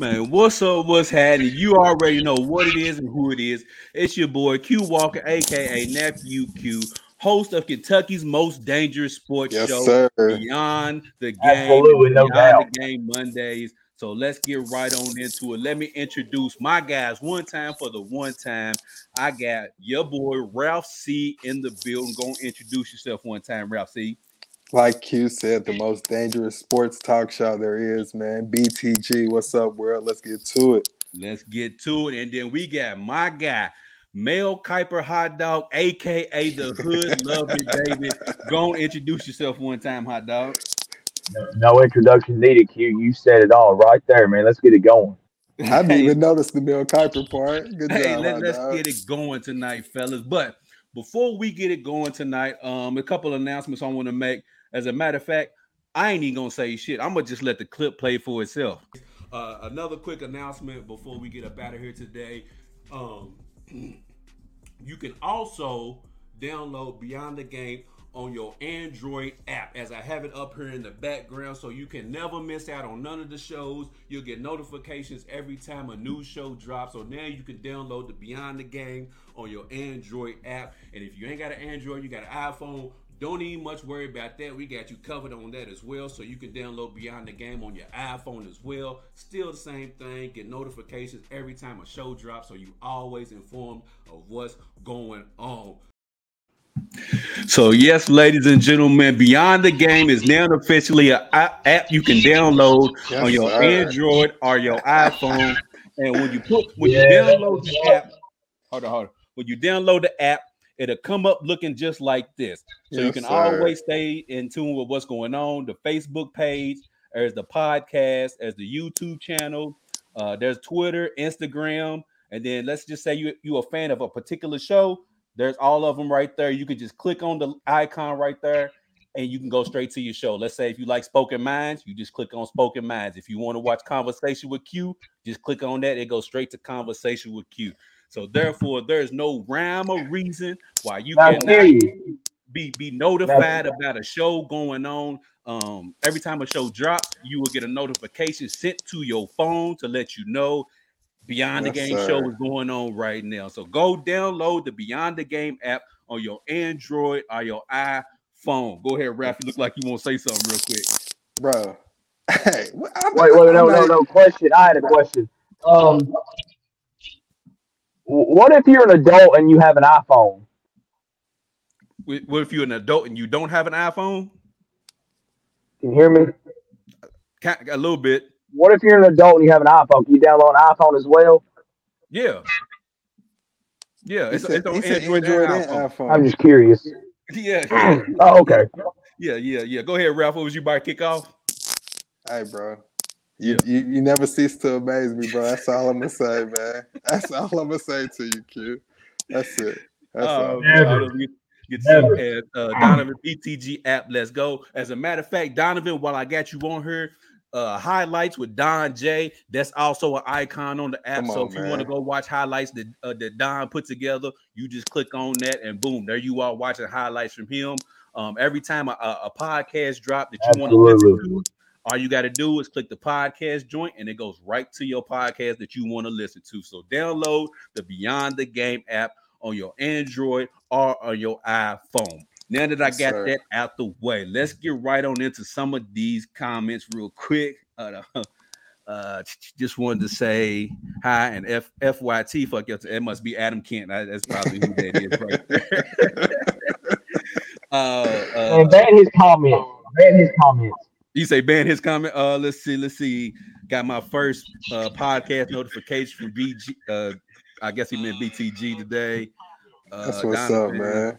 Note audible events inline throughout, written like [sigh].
Man, what's up? What's happening? You already know what it is and who it is. It's your boy Q Walker, aka Nephew Q, host of Kentucky's most dangerous sports Yes, show, sir. Beyond the Game, Absolutely, no Beyond doubt. the Game Mondays. So let's get right on into it. Let me introduce my guys one time for the one time. I got your boy Ralph C in the building. Go introduce yourself one time, Ralph C. Like Q said, the most dangerous sports talk show there is, man. BTG, what's up, world? Let's get to it. Let's get to it. And then we got my guy, Mel Kiper Hot Dog, aka the Hood Love It Baby. Go and introduce yourself one time, Hot Dog. No, no introduction needed, Q. You said it all right there, man. Let's get it going. I didn't Hey, even notice the Mel Kiper part. Good hey, job, let, let's dog. get it going tonight, fellas. But before we get it going tonight, um, a couple announcements I want to make. As a matter of fact, I ain't even gonna say shit. I'm gonna just let the clip play for itself. Uh, another quick announcement before we get up out of here today. Um, [clears throat] you can also download Beyond the Game on your Android app as I have it up here in the background so you can never miss out on none of the shows. You'll get notifications every time a new show drops. So now you can download the Beyond the Game on your Android app. And if you ain't got an Android, you got an iPhone, don't even much worry about that. We got you covered on that as well. So you can download Beyond the Game on your iPhone as well. Still the same thing. Get notifications every time a show drops so you always informed of what's going on. So yes, ladies and gentlemen, Beyond the Game is now officially an app you can download Yes, on your sir. Android or your iPhone. And when you put when Yeah, you download the app, hold on, hold on. When you download the app, it'll come up looking just like this. So you can sir. always stay in tune with what's going on. The Facebook page, there's the podcast, there's the YouTube channel, uh, there's Twitter, Instagram, and then let's just say you you a fan of a particular show. There's all of them right there. You can just click on the icon right there, and you can go straight to your show. Let's say if you like Spoken Minds, you just click on Spoken Minds. If you want to watch Conversation with Q, just click on that. It goes straight to Conversation with Q. So therefore, there's no rhyme or reason why you Now, cannot you. be be notified about a show going on. Um, every time a show drops, you will get a notification sent to your phone to let you know Beyond the Game sir. show is going on right now. So go download the Beyond the Game app on your Android or your iPhone. Go ahead, Ralph. You look like you want to say something real quick. Bro. [laughs] Hey, what- I'm- Wait, wait, no, I'm no, not- no. Question. I had a question. Um, w- what if you're an adult and you have an iPhone? What what if you're an adult and you don't have an iPhone? Can you hear me? A little bit. What if you're an adult and you have an iPhone? Can you download an iPhone as well? Yeah. Yeah, He it's, said, it's on he said Android, Android and and iPhone. iPhone. I'm just curious. [laughs] Yeah, Oh, okay. yeah, yeah, yeah. Go ahead, Ralph. What was you about to kick off? Hey, bro. You, you you never cease to amaze me, bro. That's all I'm gonna say, man. That's all I'm gonna say to you, Q. That's it. That's Oh, all. Never. Get, get Never. some at uh, Donovan BTG app. Let's go. As a matter of fact, Donovan, while I got you on here, uh, highlights with Don J. That's also an icon on the app. Come so on, if you want to go watch highlights that uh, that Don put together, you just click on that, and boom, there you are watching highlights from him. Um, every time a, a a podcast drop that you want to listen to, all you got to do is click the podcast joint, and it goes right to your podcast that you want to listen to. So download the Beyond the Game app on your Android or on your iPhone. Now that I got sir. that out the way, let's get right on into some of these comments real quick. Uh, [laughs] uh, just wanted to say hi and F FYT. Fuck you. It must be Adam Kent. I- That's probably who that is right [laughs] there. [laughs] uh, uh, And ban his comments. Ban his comments. You say ban his comment. Uh, let's see, let's see. Got my first uh podcast notification from BG. Uh, I guess he meant BTG today. Uh, That's what's up, man.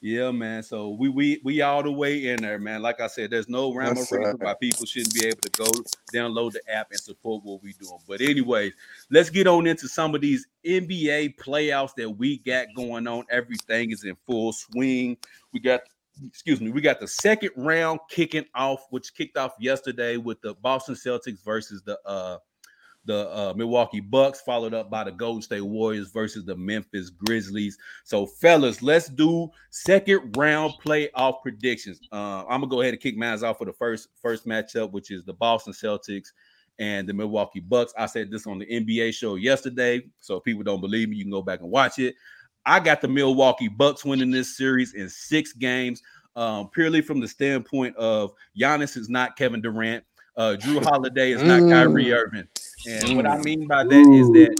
Yeah, man. So we we we all the way in there, man. Like I said, there's no rhyme or reason right. why people shouldn't be able to go download the app and support what we're doing. But anyways, let's get on into some of these NBA playoffs that we got going on. Everything is in full swing. We got excuse me, we got the second round kicking off, which kicked off yesterday with the Boston Celtics versus the uh the uh, Milwaukee Bucks, followed up by the Golden State Warriors versus the Memphis Grizzlies. So, fellas, let's do second round playoff predictions. Uh, I'm gonna go ahead and kick mine off for the first first matchup, which is the Boston Celtics and the Milwaukee Bucks. I said this on the NBA show yesterday, so if people don't believe me, you can go back and watch it. I got the Milwaukee Bucks winning this series in six games, um, purely from the standpoint of Giannis is not Kevin Durant, uh, Jrue [laughs] Holiday is not Kyrie Mm. Irving, and what I mean by that is that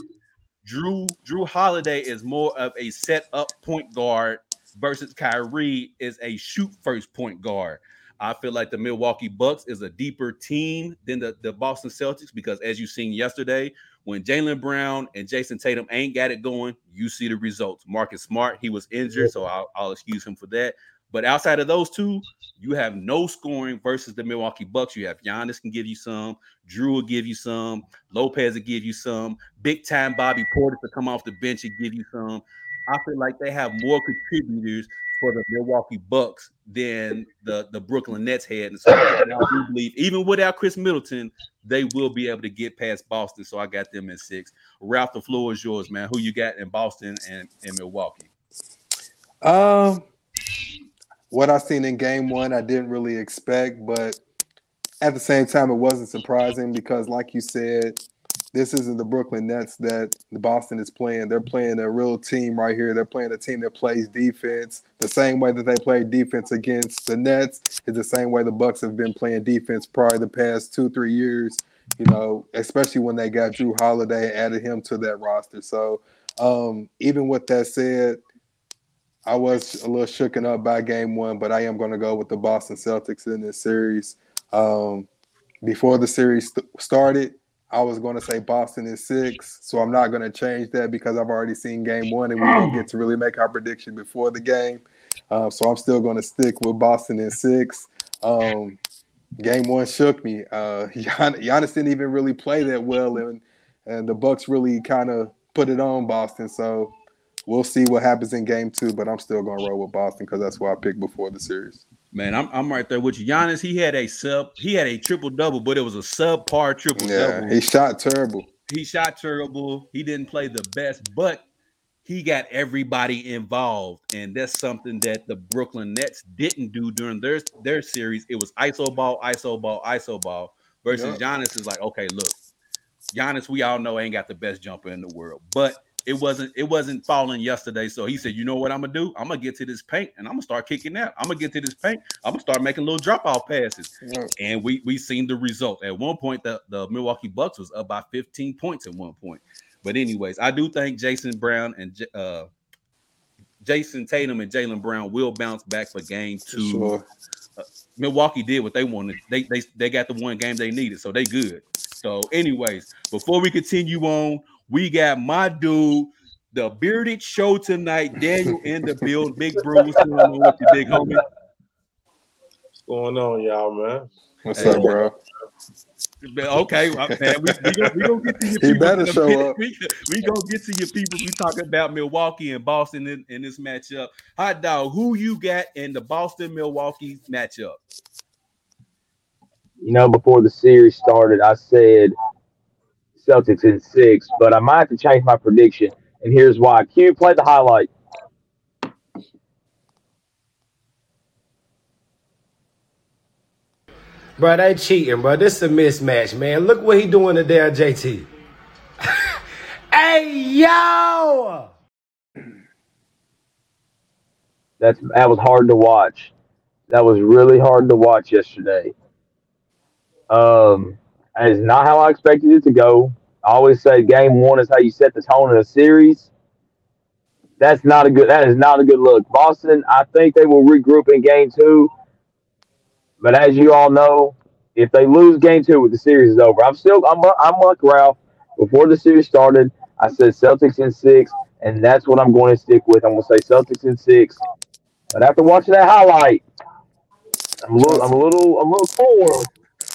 Jrue Jrue Holiday is more of a set up point guard versus Kyrie is a shoot first point guard. I feel like the Milwaukee Bucks is a deeper team than the, the Boston Celtics because, as you seen yesterday, when Jaylen Brown and Jayson Tatum ain't got it going, you see the results. Marcus Smart, he was injured, so I'll, I'll excuse him for that. But outside of those two, you have no scoring versus the Milwaukee Bucks. You have Giannis can give you some, Jrue will give you some, Lopez will give you some, big time Bobby Portis to come off the bench and give you some. I feel like they have more contributors for the Milwaukee Bucks than the, the Brooklyn Nets had. And so I do believe, even without Khris Middleton, they will be able to get past Boston. So I got them in six. Ralph, the floor is yours, man. Who you got in Boston and, and Milwaukee? Um, what I seen in game one, I didn't really expect, but at the same time, it wasn't surprising because, like you said, this isn't the Brooklyn Nets that Boston is playing. They're playing a real team right here. They're playing a team that plays defense the same way that they played defense against the Nets. Is the same way the Bucks have been playing defense probably the past two, three years. You know, especially when they got Jrue Holiday, added him to that roster. So, um, even with that said, I was a little shooken up by game one, but I am going to go with the Boston Celtics in this series. Um, before the series st- started, I was going to say Boston is six, so I'm not going to change that because I've already seen game one and we didn't get to really make our prediction before the game. Uh, so I'm still going to stick with Boston in six. Um, game one shook me. Uh, [laughs] Gian- Giannis didn't even really play that well, and and the Bucks really kind of put it on Boston. So we'll see what happens in game two, but I'm still going to roll with Boston because that's what I picked before the series. Man, I'm, I'm right there with you. Giannis, he had a sub, he had a triple double, but it was a subpar triple double. Yeah, he shot terrible. he shot terrible. He didn't play the best, but he got everybody involved, and that's something that the Brooklyn Nets didn't do during their their series. It was iso ball, iso ball, iso ball. Versus Giannis is like, okay, look, Giannis, we all know ain't got the best jumper in the world, but it wasn't it wasn't falling yesterday. So he said, you know what I'm gonna do? I'm gonna get to this paint and I'm gonna start kicking out. I'm gonna get to this paint. I'm gonna start making little drop off passes Yeah. and we we seen the result. At one point, the, the Milwaukee Bucks was up by 15 points at one point. But anyways, I do think Jason Brown and uh, Jayson Tatum and Jaylen Brown will bounce back for game two. sure. Milwaukee did what they wanted. They they they got the one game they needed, so they good. So, anyways, before we continue on, we got my dude, the bearded show tonight. Daniel in the build, big bro. What's going on with you, big homie? What's going on, y'all, man? What's Hey. up, bro? Okay, well, man, we, we, gonna, we gonna get to your He people. better show minute. up. [laughs] We, we gonna get to your people. We talking about Milwaukee and Boston in, in this matchup. Hot dog, who you got in the Boston Milwaukee matchup? You know, before the series started, I said Celtics in six, but I might have to change my prediction. And here's why. Q, play the highlight. Bro, they cheating, bro. This is a mismatch, man. Look what he doing to there, JT. hey, yo! That's that was hard to watch. That was really hard to watch yesterday. Um, is not how I expected it to go. I always say game one is how you set the tone in a series. That's not a good. That is not a good look. Boston, I think they will regroup in game two. But as you all know, if they lose game two, with the series is over. I'm still. I'm. I'm like Ralph. Before the series started, I said Celtics in six, and that's what I'm going to stick with. I'm going to say Celtics in six. But after watching that highlight, I'm a little. I'm a little. I'm a little torn.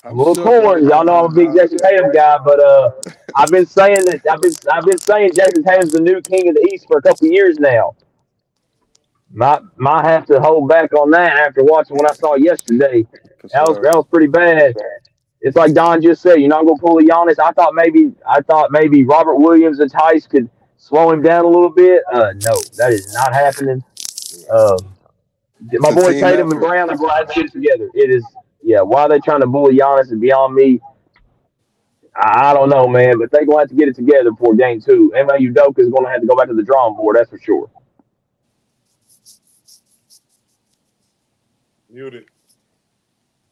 I'm a little shook torn. right Y'all know I'm a big. Jayson Tatum guy, but uh, I've been saying that I've been I've been saying Jayson Tatum's the new king of the East for a couple years now. Might might have to hold back on that after watching what I saw yesterday. For That was sure. that was pretty bad. It's like Don just said, you're not gonna pull a Giannis. I thought maybe I thought maybe Robert Williams and Theis could slow him down a little bit. Uh, no, that is not happening. Um, my a boy team Tatum and effort. Brown are glad to get together. It is, yeah. Why are they trying to bully Giannis is beyond me. I I don't know, man, but they're going to have to get it together before game two. Ime Udoka is going to have to go back to the drawing board, that's for sure. Muted.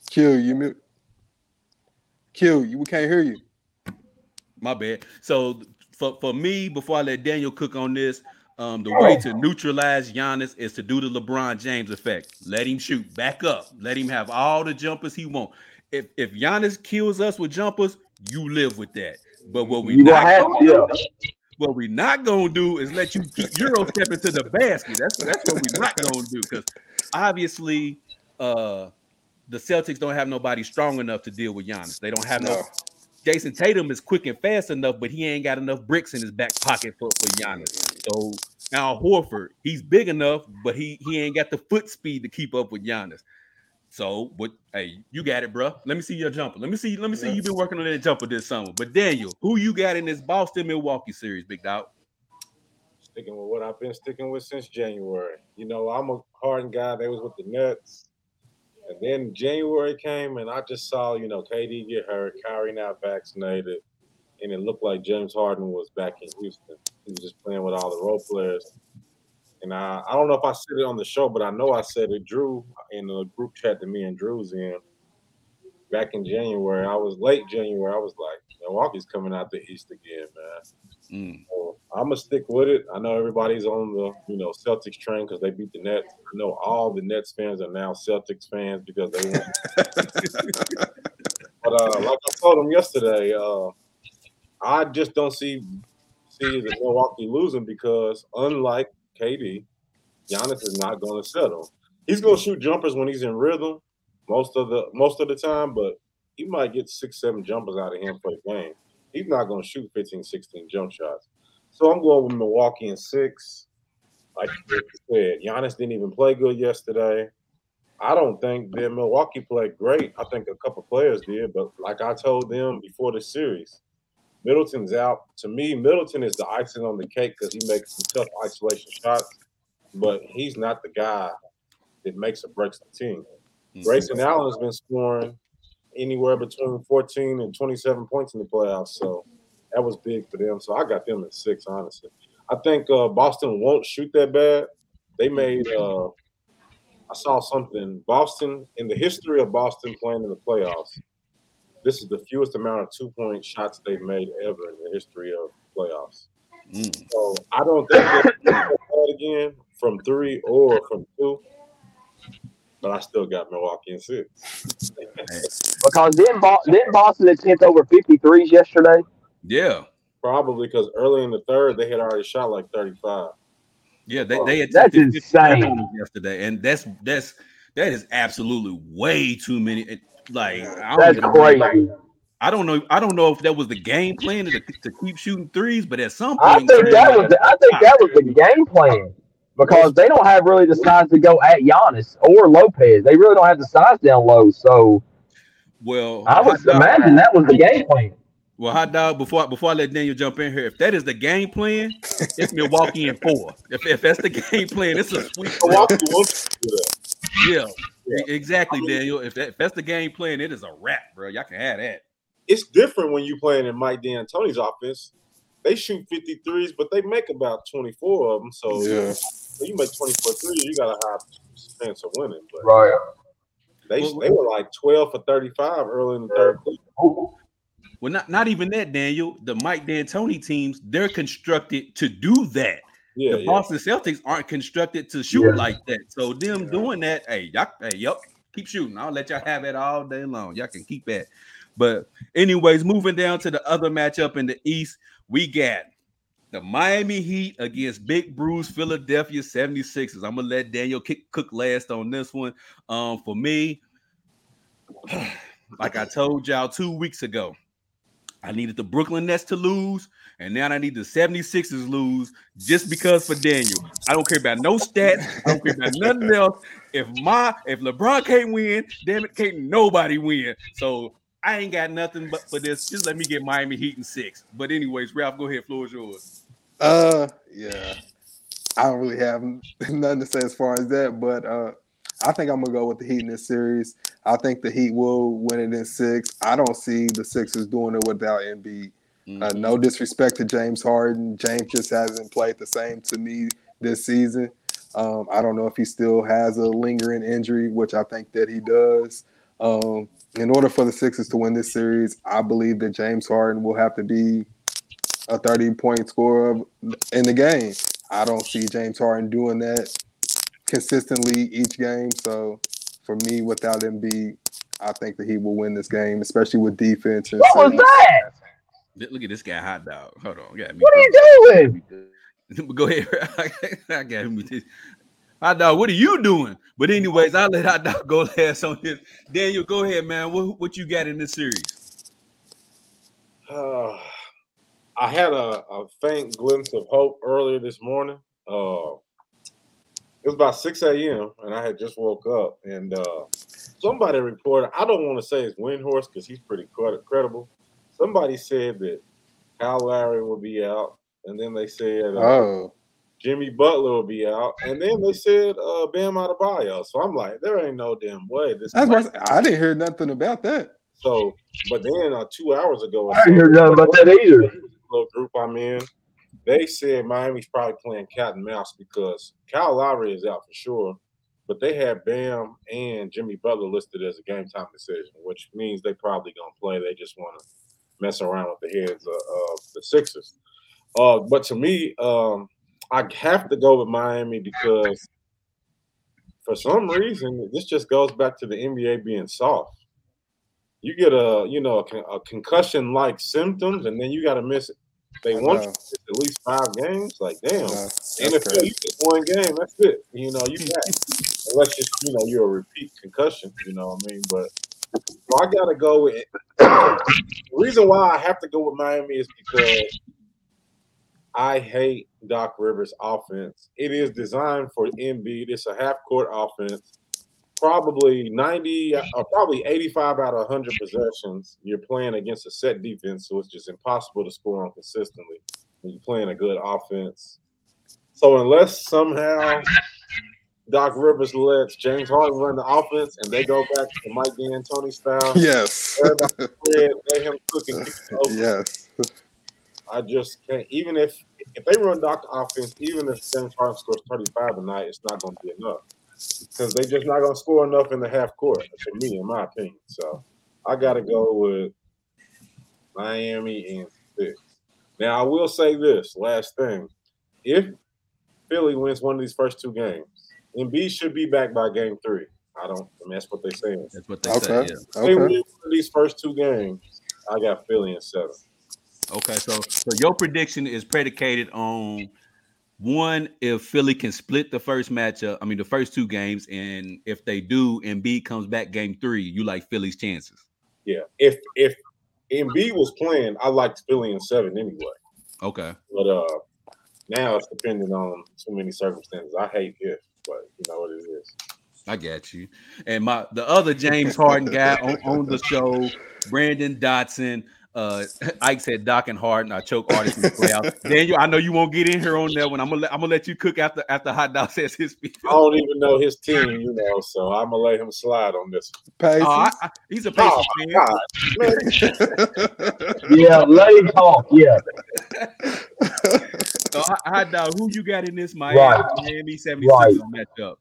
Q, you mute. Q, you we can't hear you. My bad. So for, for me, before I let Daniel cook on this, um, the way to neutralize Giannis is to do the LeBron James effect. Let him shoot back up. Let him have all the jumpers he wants. If if Giannis kills us with jumpers, you live with that. But what we You not have gonna to, do, what we not gonna do is let you keep Euro step into the basket. That's that's what we not gonna do because obviously uh the Celtics don't have nobody strong enough to deal with Giannis. They don't have No. Jayson Tatum is quick and fast enough, but he ain't got enough bricks in his back pocket for, for Giannis. So now Horford, he's big enough, but he he ain't got the foot speed to keep up with Giannis. So, but hey, you got it, bro. Let me see your jumper. Let me see. Let me see. You've been working on that jumper this summer. But Daniel, who you got in this Boston Milwaukee series, big dog? Sticking with what I've been sticking with since January. You know, I'm a Harden guy. They was with the Nets. And then January came and I just saw, you know, KD get hurt, Kyrie not vaccinated, and it looked like James Harden was back in Houston. He was just playing with all the role players. And I, I don't know if I said it on the show, but I know I said it. Drew in the group chat that me and Drew's in back in January. I was late January. I was like, Milwaukee's coming out the East again, man. Mm. I'm gonna stick with it. I know everybody's on the you know Celtics train because they beat the Nets. I know all the Nets fans are now Celtics fans because they won. [laughs] but uh, like I told them yesterday, uh, I just don't see see the Milwaukee losing because unlike KD, Giannis is not going to settle. He's going to shoot jumpers when he's in rhythm most of the most of the time, but he might get six seven jumpers out of him for the game he's not going to shoot 15, 16 jump shots. So I'm going with Milwaukee in six. Like you said, Giannis didn't even play good yesterday. I don't think that Milwaukee played great. I think a couple players did, but like I told them before the series, Middleton's out. To me, Middleton is the icing on the cake because he makes some tough isolation shots, but he's not the guy that makes or breaks the team. Mm. Grayson Allen has been scoring anywhere between 14 and 27 points in the playoffs. So that was big for them. So I got them at six, honestly. I think uh, Boston won't shoot that bad. They made, uh, I saw something, Boston, in the history of Boston playing in the playoffs, this is the fewest amount of two point shots they've made ever in the history of playoffs. Mm. So I don't think they'll do that again from three or from two. But I still got Milwaukee in six. Because then, Bo- then Boston attempt over 53s yesterday. Yeah, Probably because early in the third they had already shot like 35. yeah. They oh. they That's insane. yesterday, and that's that's that is absolutely way too many. It- Like I don't That's even know- crazy. I don't know. I don't know if that was the game plan to, to keep shooting threes, but at some I point, think that was the, I think that was the [laughs] game plan because they don't have really the size to go at Giannis or Lopez. They really don't have the size down low. So well, I would hot dog- imagine that was the game plan. Well, hot dog. Before before I let Daniel jump in here, if that is the game plan, it's Milwaukee in four. If, if that's the game plan, it's a sweep. Milwaukee wants to do that. Yeah, exactly, Daniel. If, that, if that's the game plan, it is a wrap, bro. Y'all can have that. It's different when you playing in Mike D'Antoni's offense. They shoot 53s, but they make about 24 of them. So Yeah. when you make 24 threes, you got a high chance of winning. But Right. they, Well- they were like 12 for 35 early in the third quarter. Well, not not even that, Daniel. The Mike D'Antoni teams, they're constructed to do that. Yeah, the yeah. Boston Celtics aren't constructed to shoot Yeah. like that. So them doing that, hey, y'all, hey, yep, keep shooting. I'll let y'all have it all day long. Y'all can keep that. But anyways, moving down to the other matchup in the East, we got the Miami Heat against Big Bruce Philadelphia 76ers. I'm gonna let Daniel kick, cook last on this one. Um, for me, [sighs] like I told y'all two weeks ago, I needed the Brooklyn Nets to lose, and now I need the 76ers lose just because for Daniel. I don't care about no stats, I don't care about nothing [laughs] else. If my if LeBron can't win, damn it, can't nobody win. So I ain't got nothing but for this. Just let me get Miami Heat in six. But anyways, Ralph, go ahead. Floor is yours. Uh, yeah. I don't really have [laughs] nothing to say as far as that, but uh, I think I'm gonna go with the Heat in this series. I think the Heat will win it in six. I don't see the Sixers doing it without Embiid. Mm-hmm. Uh, no disrespect to James Harden. James just hasn't played the same to me this season. Um, I don't know if he still has a lingering injury, which I think that he does. Um, in order for the Sixers to win this series, I believe that James Harden will have to be a 30 point scorer in the game. I don't see James Harden doing that consistently each game. So for me, without Embiid, I think that he will win this game, especially with defense. And What was that? Look at this guy, hot dog. Hold on, got me. What are you doing? [laughs] Go ahead. [laughs] I got him with this. Hot dog, what are you doing? But anyways, I'll let Hot dog go [laughs] last on this. Daniel, go ahead, man. What, what you got in this series? Uh, I had a, a faint glimpse of hope earlier this morning. Uh, it was about 6 a.m. and I had just woke up and uh, somebody reported, I don't want to say it's Windhorst because he's pretty credible. Somebody said that Kyle Lowry will be out. And then they said uh, Oh, Jimmy Butler will be out. And then they said uh, Bam Adebayo. So I'm like, there ain't no damn way. This that's what I, I didn't hear nothing about that. so, but then uh, two hours ago, I didn't hear nothing about that either. little group I'm in, they said Miami's probably playing cat and mouse because Kyle Lowry is out for sure, but they had Bam and Jimmy Butler listed as a game time decision, which means they probably gonna play. They just want to mess around with the heads of, of the Sixers. Uh, but to me, um, I have to go with Miami because for some reason this just goes back to the NBA being soft. You get a you know a, con- a concussion like symptoms, and then you got to miss. They I want you know. to miss at least five games. Like damn, NFL, you get one game, that's it. You know, you back. [laughs] Unless you you know you're a repeat concussion. You know what I mean? But so I got to go with. The reason why I have to go with Miami is because I hate Doc Rivers' offense. It is designed for Embiid. It's a half court offense. Probably 90 or probably 85 out of 100 possessions, you're playing against a set defense, so it's just impossible to score on consistently when you're playing a good offense. So unless somehow Doc Rivers lets James Harden run the offense and they go back to Mike D'Antoni style, Yes. everybody let him cook and it open. yes. I just can't. Even if if they run Doc offense, even if James Harden scores 35 a night, it's not going to be enough because they just not going to score enough in the half court for me, in my opinion. So I got to go with Miami and six. Now I will say this last thing: if Philly wins one of these first two games, Embiid should be back by game three. I don't. I mean, that's what they're saying. That's what they say. Okay. Yeah. If they win Okay. one of these first two games, I got Philly in seven. Okay, so so your prediction is predicated on one if Philly can split the first matchup, I mean the first two games, and if they do, Embiid comes back game three, you like Philly's chances. Yeah, if if Embiid was playing, I liked Philly in seven anyway. Okay. But uh, now it's depending on too many circumstances. I hate if, but you know what it is. I got you. And my the other James Harden guy on, on the show, Brandon Dotson. Uh, [laughs] Ike said Doc and Hard, Harden are choke artists in the playoffs. [laughs] Daniel, I know you won't get in here on that one. I'm gonna let, I'm gonna let you cook after after Hot Dog says his speech. I don't even know his team, you know, so I'm gonna let him slide on this. Pacers. Oh, I, I, he's a Pacers Oh, fan. God, man, [laughs] Yeah, let him talk. Yeah. So, Hot- Hot Dog, who you got in this Miami Right. Miami 76 Right. matchup?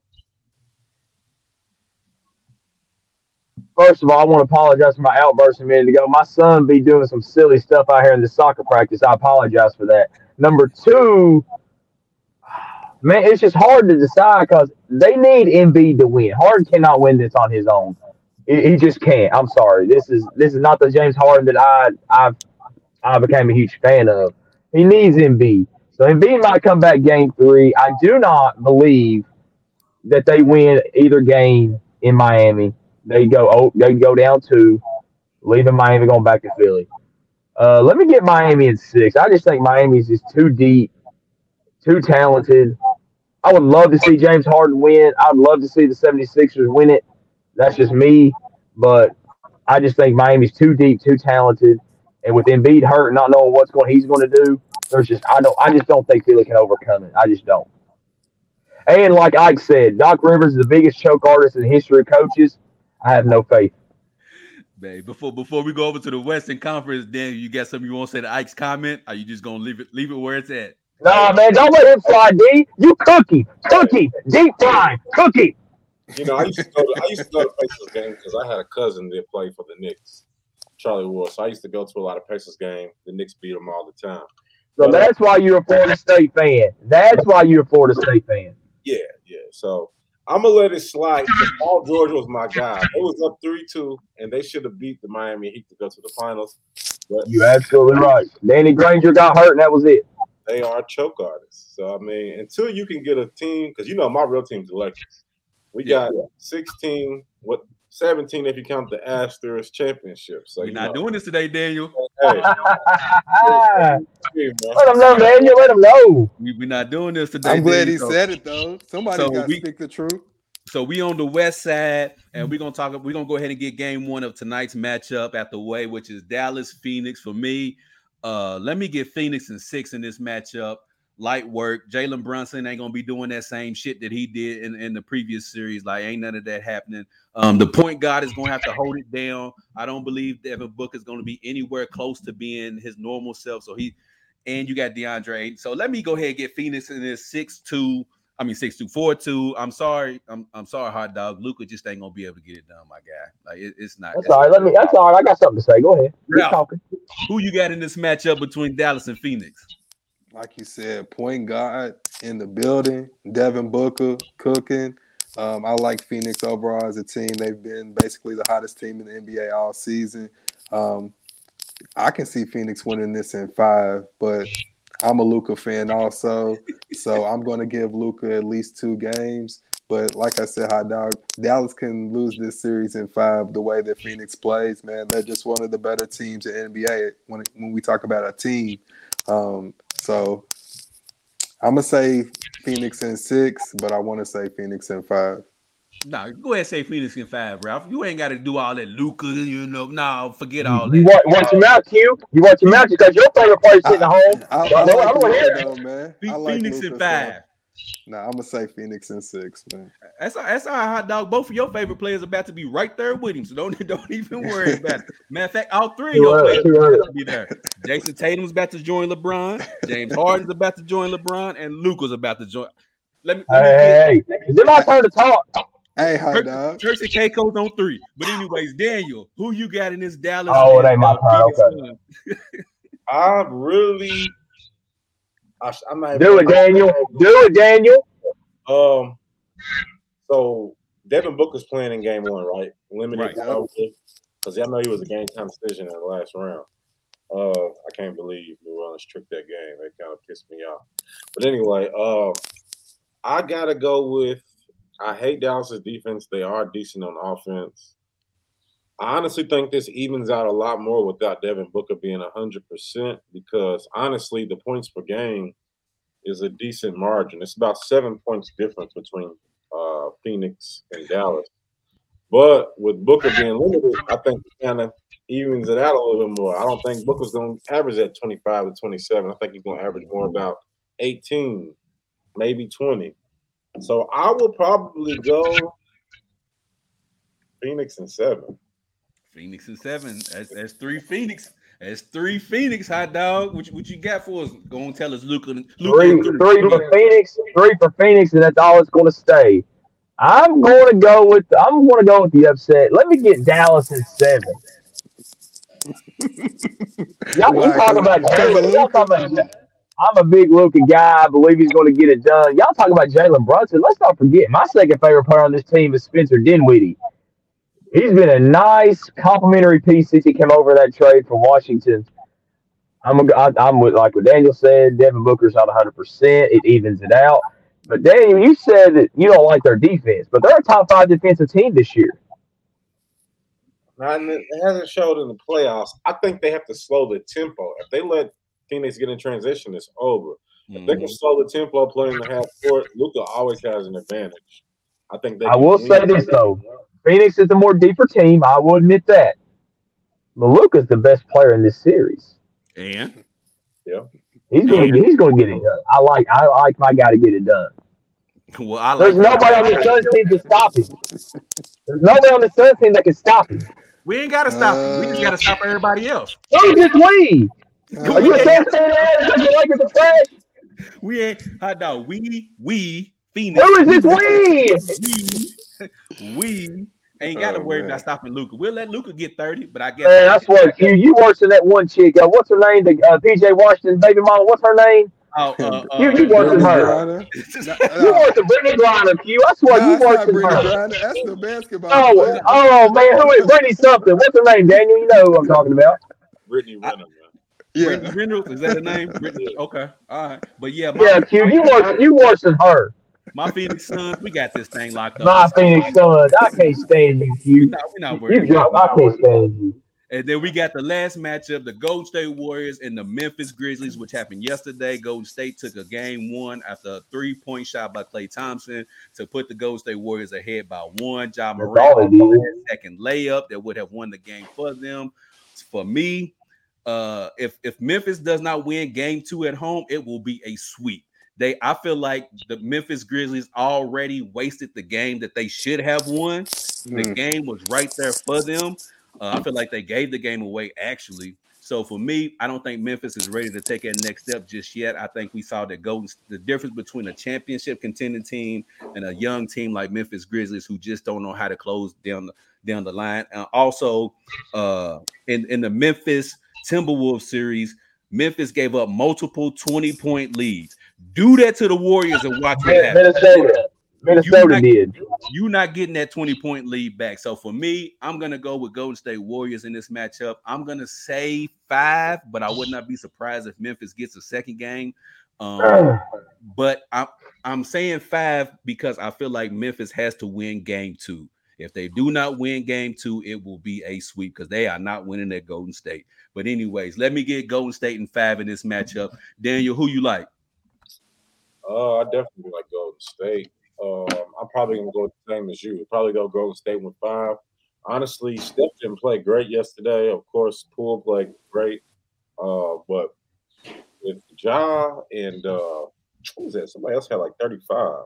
First of all, I want to apologize for my outburst a minute ago. My son be doing some silly stuff out here in the soccer practice. I apologize for that. Number two, man, it's just hard to decide because they need Embiid to win. Harden cannot win this on his own. He, he just can't. I'm sorry. This is this is not the James Harden that I I I became a huge fan of. He needs Embiid. So Embiid might come back game three. I do not believe that they win either game in Miami. They go oh they go down two, leaving Miami going back to Philly. Uh, let me get Miami in six. I just think Miami's just too deep, too talented. I would love to see James Harden win. I'd love to see the 76ers win it. That's just me. But I just think Miami's too deep, too talented. And with Embiid hurt, not knowing what's going he's going to do, there's just I don't I just don't think Philly can overcome it. I just don't. And like Ike said, Doc Rivers is the biggest choke artist in the history of coaches. I have no faith. Babe, before before we go over to the Western Conference, then you got something you want to say to Ike's comment? Are you just gonna leave it leave it where it's at? Nah, man, don't let him fly, D. You cookie, cookie, deep fry, cookie. You know, I used to go to, I used to go to Pacers games because I had a cousin that played for the Knicks, Charlie Ward. So I used to go to a lot of Pacers games. The Knicks beat them all the time. So that's why you're a Florida State fan. That's why you're a Florida State fan. Yeah, yeah. So I'm gonna let it slide. Paul George was my guy. It was up three two, and they should have beat the Miami Heat to go to the finals. But You're absolutely right. Danny Granger got hurt, and that was it. they are choke artists. So I mean, until you can get a team, because you know my real team's Lakers. We got 16, what 17 if you count the Astros championship. So you're not know, doing this today, Daniel. Hey, [laughs] Let hey, man. him know, Daniel. Let him know. We, we're not doing this today. I'm glad he Daniel. So- said it though. Somebody so got to we- speak the truth. So we on the west side, and we're gonna talk. We're gonna go ahead and get game one of tonight's matchup at the way, which is Dallas Phoenix. For me, uh, let me get Phoenix and six in this matchup. Light work. Jalen Brunson ain't gonna be doing that same shit that he did in, in the previous series. Like, ain't none of that happening. Um, the point guard is gonna have to hold it down. I don't believe Devin Book is gonna be anywhere close to being his normal self. So he and you got DeAndre. So let me go ahead and get Phoenix in this six two. I mean six two four two. I'm sorry. I'm I'm sorry, hot dog. Luka just ain't gonna be able to get it done, my guy. Like it, it's not. That's all right. Let me. That's all right. I got something to say. Go ahead. Talking. Who you got in this matchup between Dallas and Phoenix? Like you said, point guard in the building. Devin Booker cooking. Um, I like Phoenix overall as a team. They've been basically the hottest team in the NBA all season. Um, I can see Phoenix winning this in five, but I'm a Luka fan also, so I'm going to give Luka at least two games. But like I said, hot dog, Dallas can lose this series in five. The way that Phoenix plays, man, they're just one of the better teams in NBA. When when we talk about a team, um, so I'm gonna say Phoenix in six, but I want to say Phoenix in five. No, go ahead and say Phoenix in five, Ralph. You ain't got to do all that Luka, you know. No, forget all You that. want, want your mouth, Q? You want your mouth because your favorite player sitting at home. I, I, No, I like I don't wanna hear Luka, though, man. Phe- like Phoenix in five. So, nah, I'm gonna say Phoenix and six, man. That's all, that's all right, hot dog. Both of your favorite players about to be right there with him, so don't [laughs] don't even worry about it. Matter of fact, all three of Too your early, players too are about to be there. Jayson Tatum's about to join LeBron. James Harden's about to join LeBron, and Luka's about to join. Let me, let me get Hey, hey, is it my turn to talk? Hey, hot Tur- dog. Turks and Caicos on three. But anyways, Daniel, who you got in this Dallas? Oh, it ain't my turn, Phoenix okay. one? [laughs] I really, I, sh- I'm not Do it, Daniel. Do it, Daniel. Um, so Devin Booker's playing in game one, right? Limited Right. because I know he was a game time decision in the last round. Uh, I can't believe New Orleans tricked that game. That kind of pissed me off. But anyway, uh, I gotta go with. I hate Dallas's defense. They are decent on offense. I honestly think this evens out a lot more without Devin Booker being hundred percent because honestly, the points per game is a decent margin. It's about seven points difference between uh, Phoenix and Dallas. But with Booker being limited, I think it kind of evens it out a little bit more. I don't think Booker's going to average at 25 to 27. I think he's going to average more about 18, maybe 20. So I will probably go Phoenix and seven. Phoenix and seven. That's that's three Phoenix. That's three Phoenix, hot dog. What, you- what you got for us? Go and tell us, Luka. Luka Three, and three for Phoenix, three for Phoenix, and that's all it's going to stay. I'm going to go with. I'm going to go with the upset. Let me get Dallas in seven. [laughs] Y'all we Why? talk about Jalen. Y'all Luka? about. I'm a big Luka guy. I believe he's going to get it done. Y'all talk about Jalen Brunson. Let's not forget my second favorite player on this team is Spencer Dinwiddie. He's been a nice complimentary piece since he came over that trade from Washington. I'm a, I, I'm with like what Daniel said. Devin Booker's not 100. percent It evens it out. But Daniel, you said that you don't like their defense, but they're a top five defensive team this year. Now, and it hasn't showed in the playoffs. I think they have to slow the tempo. If they let Phoenix get in transition, it's over. If they can mm-hmm. slow the tempo playing the half court, Luka always has an advantage. I think they I will say this though: Phoenix is the more deeper team. I will admit that. But Luka's the best player in this series. And yeah, He's going to he's going to get it done. I like I like my guy to get it done. Well, I There's nobody on the Suns team to stop him. There's nobody on the Suns team that can stop him. we ain't gotta stop him. We just gotta stop everybody else. Who just we? Uh, Are you a Suns fan? Because the Lakers are trash? We ain't hot dog. We we Phoenix. Who is this we? We, [laughs] we ain't got to Oh, worry man. about stopping Luka. We'll let Luka get 30, but I guess Man, I swear, Q, you worse than that one chick. Uh, what's her name? The uh, PJ Washington's baby mama. What's her name? oh, uh, [laughs] uh, You- you worse than her. Griner? [laughs] You worse than Brittany Griner, Q. I swear, Nah, you it's worse not than Brittany her. Griner. That's the basketball Oh, player. oh man, who is Brittany something? What's her name, Daniel? You know who I'm talking about. Brittany Renner, man. Brittany Yeah. Reynolds, is that the name? Brittany, okay, all right. But yeah, my, Yeah, Q, you worse, you worse than her. My Phoenix Suns, we got this thing locked up. My Phoenix Suns. I can't stand you, We're not, we're not You worried. drop. I can't stand you. And then we got the last matchup, the Golden State Warriors and the Memphis Grizzlies, which happened yesterday. Golden State took a game one after a three-point shot by Klay Thompson to put the Golden State Warriors ahead by one. Ja That's all Morant they did. with a second layup that would have won the game for them. For me, uh, if if Memphis does not win game two at home, it will be a sweep. They, I feel like the Memphis Grizzlies already wasted the game that they should have won. The Mm. game was right there for them. Uh, I feel like they gave the game away actually. So for me, I don't think Memphis is ready to take that next step just yet. I think we saw that Golden the difference between a championship contending team and a young team like Memphis Grizzlies who just don't know how to close down the down the line. And also, uh, in in the Memphis Timberwolves series, Memphis gave up multiple 20 point leads. Do that to the Warriors and watch what happens. Minnesota. Minnesota not- did. You're not getting that 20 point lead back. So for me, I'm gonna go with Golden State Warriors in this matchup. I'm gonna say five, but I would not be surprised if Memphis gets a second game. Um, [sighs] but I'm I'm saying five because I feel like Memphis has to win game two. If they do not win game two, it will be a sweep because they are not winning at Golden State. But anyways, let me get Golden State in five in this matchup. Daniel, who you like? Uh, I definitely like Golden State. Um, I'm probably gonna go the same as you. Probably go Golden State with five. Honestly, Steph didn't play great yesterday. Of course, Poole played great. Uh, but with Ja and uh, what was that? Somebody else had like 35.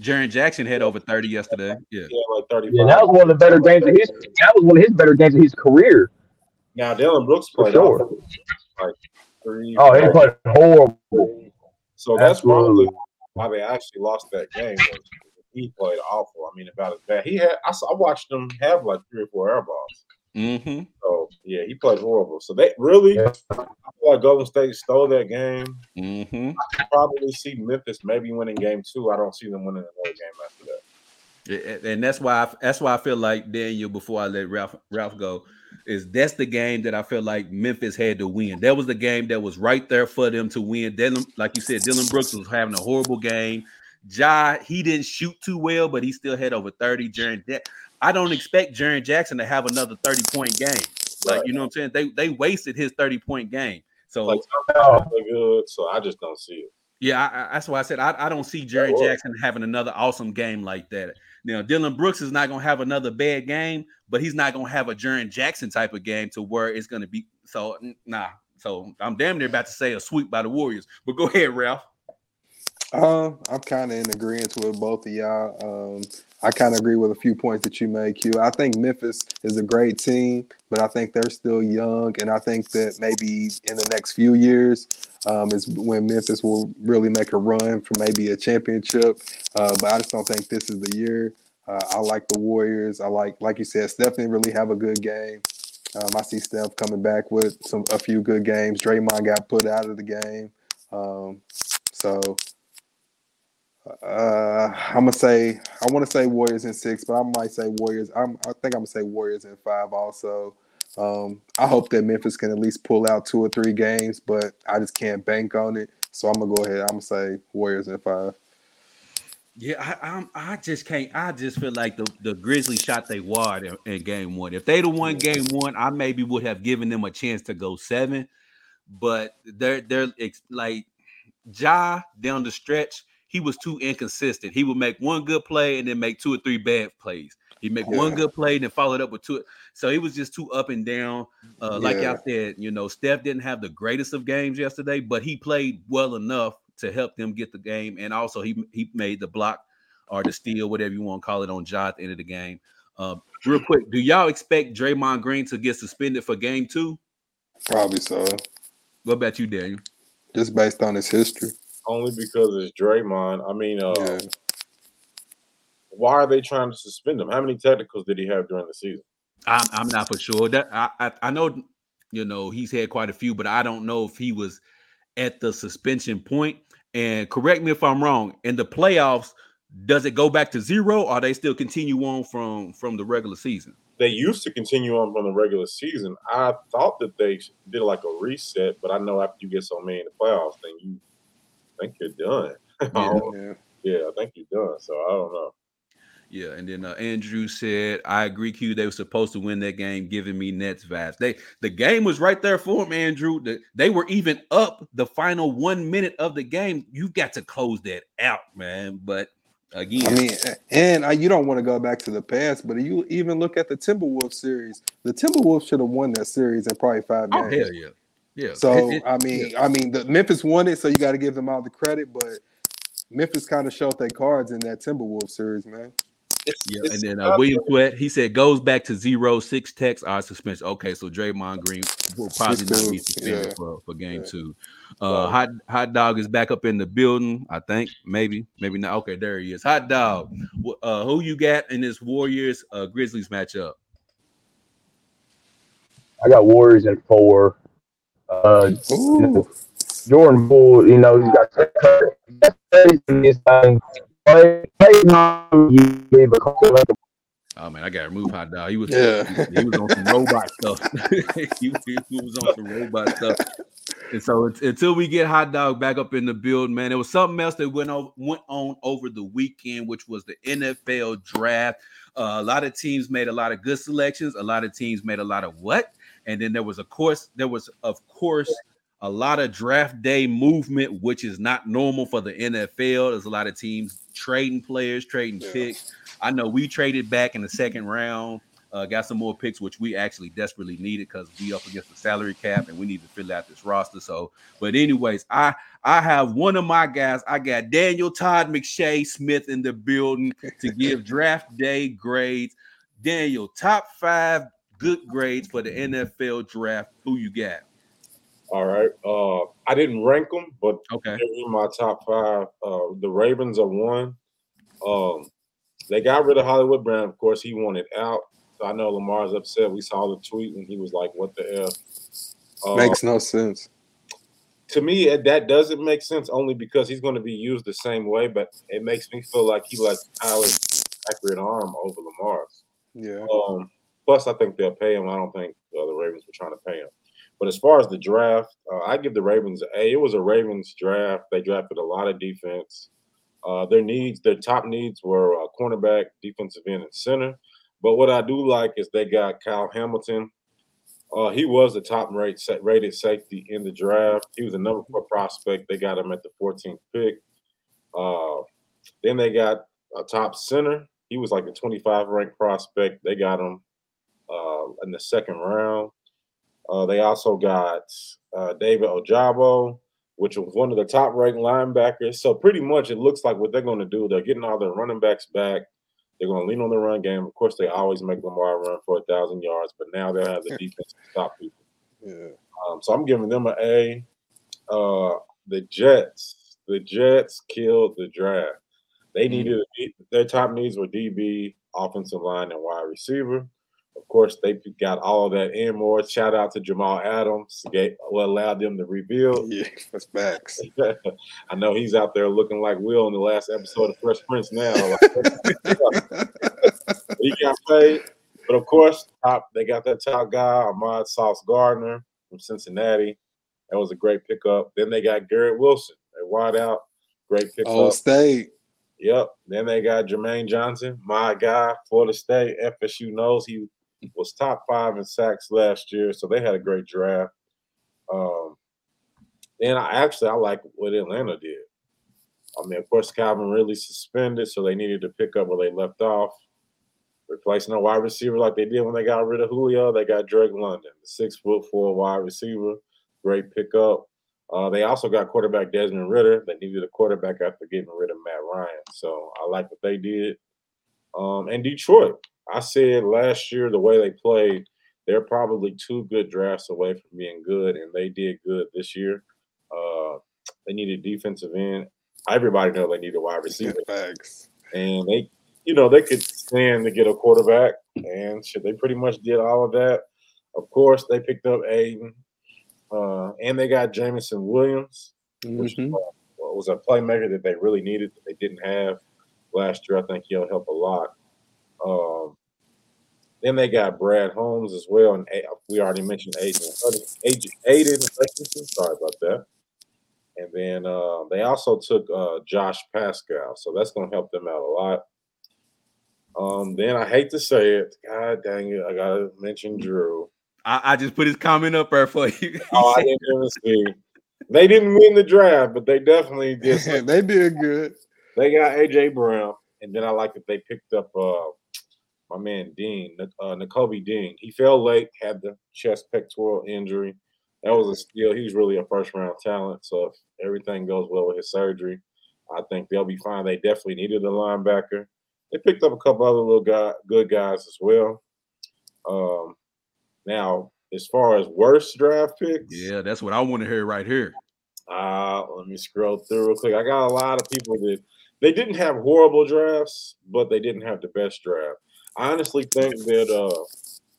Jaren Jackson had over 30 yesterday. Yeah. He had like 35. Yeah, that was one of the better games of his. That was one of his better games of his career. now Dillon Brooks For played sure. like three. Oh, he four. played horrible. So that's Absolutely. probably why they actually lost that game. He played awful. I mean, about as bad. He had. I, saw, I watched him have like three or four air balls. Mm-hmm. So yeah, he played horrible. So they really, Yeah. I feel like Golden State stole that game. Mm-hmm. I probably see Memphis maybe winning game two. I don't see them winning another game after that. And that's why I, that's why I feel like Daniel before I let Ralph Ralph go is that's the game that I felt like Memphis had to win. That was the game that was right there for them to win. Dillon, like you said, Dillon Brooks was having a horrible game. Ja, he didn't shoot too well, but he still had over 30. Jaren, Ja- I don't expect Jaren Jackson to have another 30 point game. Like, Right. you know what I'm saying? They they wasted his 30 point game. So Like Oh, good. So I just don't see it. yeah, I, I, that's why I said I, I don't see Jerry. Jackson having another awesome game like that. Now, Dillon Brooks is not gonna have another bad game, but he's not gonna have a Jaren Jackson type of game to where it's gonna be so nah. So I'm damn near about to say a sweep by the Warriors. But go ahead, Ralph. Um, I'm kind of in agreement with both of y'all. Um, I kind of agree with a few points that you made, Q. I think Memphis is a great team, but I think they're still young, and I think that maybe in the next few years um, is when Memphis will really make a run for maybe a championship. Uh, but I just don't think this is the year. Uh, I like the Warriors. I like, like you said, Steph didn't really have a good game. Um, I see Steph coming back with some a few good games. Draymond got put out of the game, um, so uh, I'm gonna say I want to say Warriors in six, but I might say Warriors. I'm, I think I'm gonna say Warriors in five. Also, um, I hope that Memphis can at least pull out two or three games, but I just can't bank on it. So I'm gonna go ahead. I'm gonna say Warriors in five. Yeah, I, I'm. I just can't. I just feel like the the Grizzlies shot they wad in, in game one. If they'd have won game one, I maybe would have given them a chance to go seven. But they're they're like Ja down the stretch. He was too inconsistent. He would make one good play and then make two or three bad plays. He make one good play and then followed up with two. So he was just too up and down. Uh, like Yeah. y'all said, you know, Steph didn't have the greatest of games yesterday, but he played well enough to help them get the game, and also he he made the block or the steal, whatever you want to call it, on Ja at the end of the game. Um, real quick, do y'all expect Draymond Green to get suspended for game two? Probably so. What about you, Daniel? Just based on his history. Only because it's Draymond. I mean, uh, Yeah. why are they trying to suspend him? How many technicals did he have during the season? I'm, I'm not for sure. That I, I I know, you know, he's had quite a few, but I don't know if he was at the suspension point. And correct me if I'm wrong. In the playoffs, does it go back to zero, or they still continue on from from the regular season? They used to continue on from the regular season. I thought that they did like a reset, but I know after you get so many in the playoffs, then you think you're done. [laughs] Yeah. Yeah. yeah, I think you're done. So I don't know. Yeah, and then uh, Andrew said, "I agree, Q. They were supposed to win that game, giving me Nets vibes. They the game was right there for them, Andrew. The, they were even up the final one minute of the game. You've got to close that out, man. But again, I mean, and I, you don't want to go back to the past, but you even look at the Timberwolves series. The Timberwolves should have won that series in probably five oh games. hell yeah, yeah. So It- it- I mean, I mean, the Memphis won it, so you got to give them all the credit. But Memphis kind of showed their cards in that Timberwolves series, man. It's, Yeah, it's and then uh, William Sweat, he said goes back to zero, six techs are suspension. Okay, so Draymond Green will probably not be suspended yeah. for, for game Yeah. two. Uh, hot hot dog is back up in the building. I think maybe, maybe not. Okay, there he is. Hot dog. Uh, who you got in this Warriors uh, Grizzlies matchup? I got Warriors in four. Uh, Ooh, Jordan Poole, you know, he's got this thing. Play, play, you gave a couple of Oh man, I got to remove hot dog. He was Yeah. he, was on some robot stuff. [laughs] he, he was on some robot stuff. And so it's, until we get hot dog back up in the build, man, there was something else that went on went on over the weekend, which was the NFL draft. Uh, a lot of teams made a lot of good selections. A lot of teams made a lot of what? And then there was, of course, there was, of course, a lot of draft day movement, which is not normal for the NFL. There's a lot of teams trading players, trading Yeah. picks. I know we traded back in the second round, uh, got some more picks, which we actually desperately needed because we up against the salary cap and we need to fill out this roster. So, but anyways, I I have one of my guys. I got Daniel Todd McShay Smith in the building to give [laughs] draft day grades. Daniel, top five good grades for the NFL draft. Who you got? All right. Uh, I didn't rank them, but Okay. they're in my top five. Uh, the Ravens are one. Um, they got rid of Hollywood Brown. Of course, he wanted out. So I know Lamar's upset. We saw the tweet and he was like, "What the f?" Uh, makes no sense. to me, that doesn't make sense only because he's going to be used the same way. But it makes me feel like he lets Kyler's accurate arm over Lamar's. Yeah. Um, plus, I think they'll pay him. I don't think uh, the Ravens were trying to pay him. But as far as the draft, uh, I give the Ravens a. It was a Ravens draft. They drafted a lot of defense. Uh, their needs, their top needs were uh, cornerback, defensive end, and center. But what I do like is they got Kyle Hamilton. Uh, he was the top rate, rated safety in the draft. He was a number four prospect. They got him at the 14th pick. Uh, then they got a top center. He was like a 25 ranked prospect. They got him uh, in the second round. Uh, they also got uh, David Ojabo, which was one of the top ranked linebackers. So pretty much it looks like what they're going to do, they're getting all their running backs back. They're going to lean on the run game. Of course, they always make Lamar run for a thousand yards, but now they'll have the defense to stop people. Yeah. Um, so I'm giving them an A. Uh, the Jets, the Jets killed the draft. They needed their top needs were DB, offensive line, and wide receiver. Of course, they got all of that and more. Shout out to Jamal Adams, what allowed them to rebuild. [laughs] Yeah. That's facts. [laughs] I know he's out there looking like Will in the last episode of Fresh Prince now. [laughs] he got paid. But of course, top they got that top guy, Ahmad Sauce Gardner from Cincinnati. That was a great pickup. Then they got Garrett Wilson, a wide out, great pickup. Old State. Yep. Then they got Jermaine Johnson, my guy, Florida State. FSU knows he was top five in sacks last year, so they had a great draft. Um, then I actually I like what Atlanta did. I mean, of course, Calvin Ridley suspended, so they needed to pick up where they left off. Replacing a wide receiver like they did when they got rid of Julio, they got Drake London, the six foot four wide receiver, great pickup. Uh, they also got quarterback Desmond Ridder. They needed a quarterback after getting rid of Matt Ryan. So I like what they did. Um, and Detroit, I said last year the way they played, they're probably two good drafts away from being good, and they did good this year. Uh, they needed defensive end. Everybody know they need a wide receiver. And they, you know, they could stand to get a quarterback, and shit, they pretty much did all of that. Of course, they picked up Aiden, uh, and they got Jameson Williams, which Mhm. uh, was a playmaker that they really needed that they didn't have last year. I think he'll help a lot. Um, then they got Brad Holmes as well, and A- we already mentioned Aiden, Aiden, Aiden Hutchinson. Sorry about that. And then uh, they also took uh, Josh Paschal, so that's going to help them out a lot. Um, then I hate to say it, God dang it, I gotta mention Drew. I, I just put his comment up there for you. [laughs] Oh, I didn't even see. They didn't win the draft, but they definitely did. [laughs] they did good. they got AJ Brown, and then I like that they picked up uh, my man Dean, uh, Nakobe Dean. He fell late, had the chest pectoral injury. That was a steal. He's really a first round talent. So if everything goes well with his surgery, I think they'll be fine. They definitely needed a linebacker. They picked up a couple other little guy, good guys as well. Um, now, as far as worst draft picks, yeah, that's what I want to hear right here. uh, let me scroll through real quick. I got a lot of people that they didn't have horrible drafts, but they didn't have the best draft. I honestly think that uh,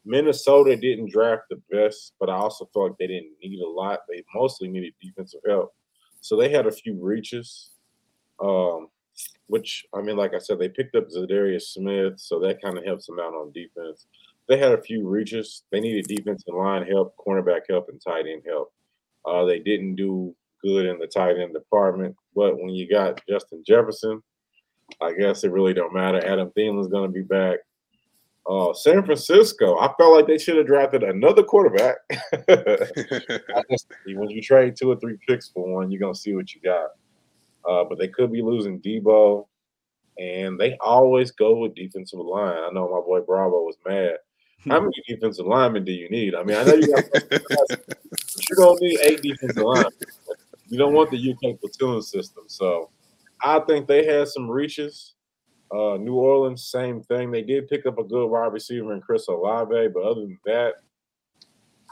Minnesota didn't draft the best, but I also felt like they didn't need a lot. They mostly needed defensive help, so they had a few reaches. Um, which I mean, like I said, they picked up Za'Darius Smith, so that kind of helps them out on defense. They had a few reaches. They needed defensive line help, cornerback help, and tight end help. Uh, they didn't do good in the tight end department, but when you got Justin Jefferson, I guess it really don't matter. Adam Thielen's going to be back. Uh, San Francisco, I felt like they should have drafted another quarterback. [laughs] [laughs] Just, when you trade two or three picks for one, you're gonna see what you got. Uh, but they could be losing Deebo, and they always go with defensive line. I know my boy Bravo was mad. How many defensive linemen do you need? I mean, I know you got, [laughs] but you don't need eight defensive linemen. You don't want the UK platoon system. So I think they had some reaches. Uh, New Orleans, same thing. They did pick up a good wide receiver in Chris Olave, but other than that,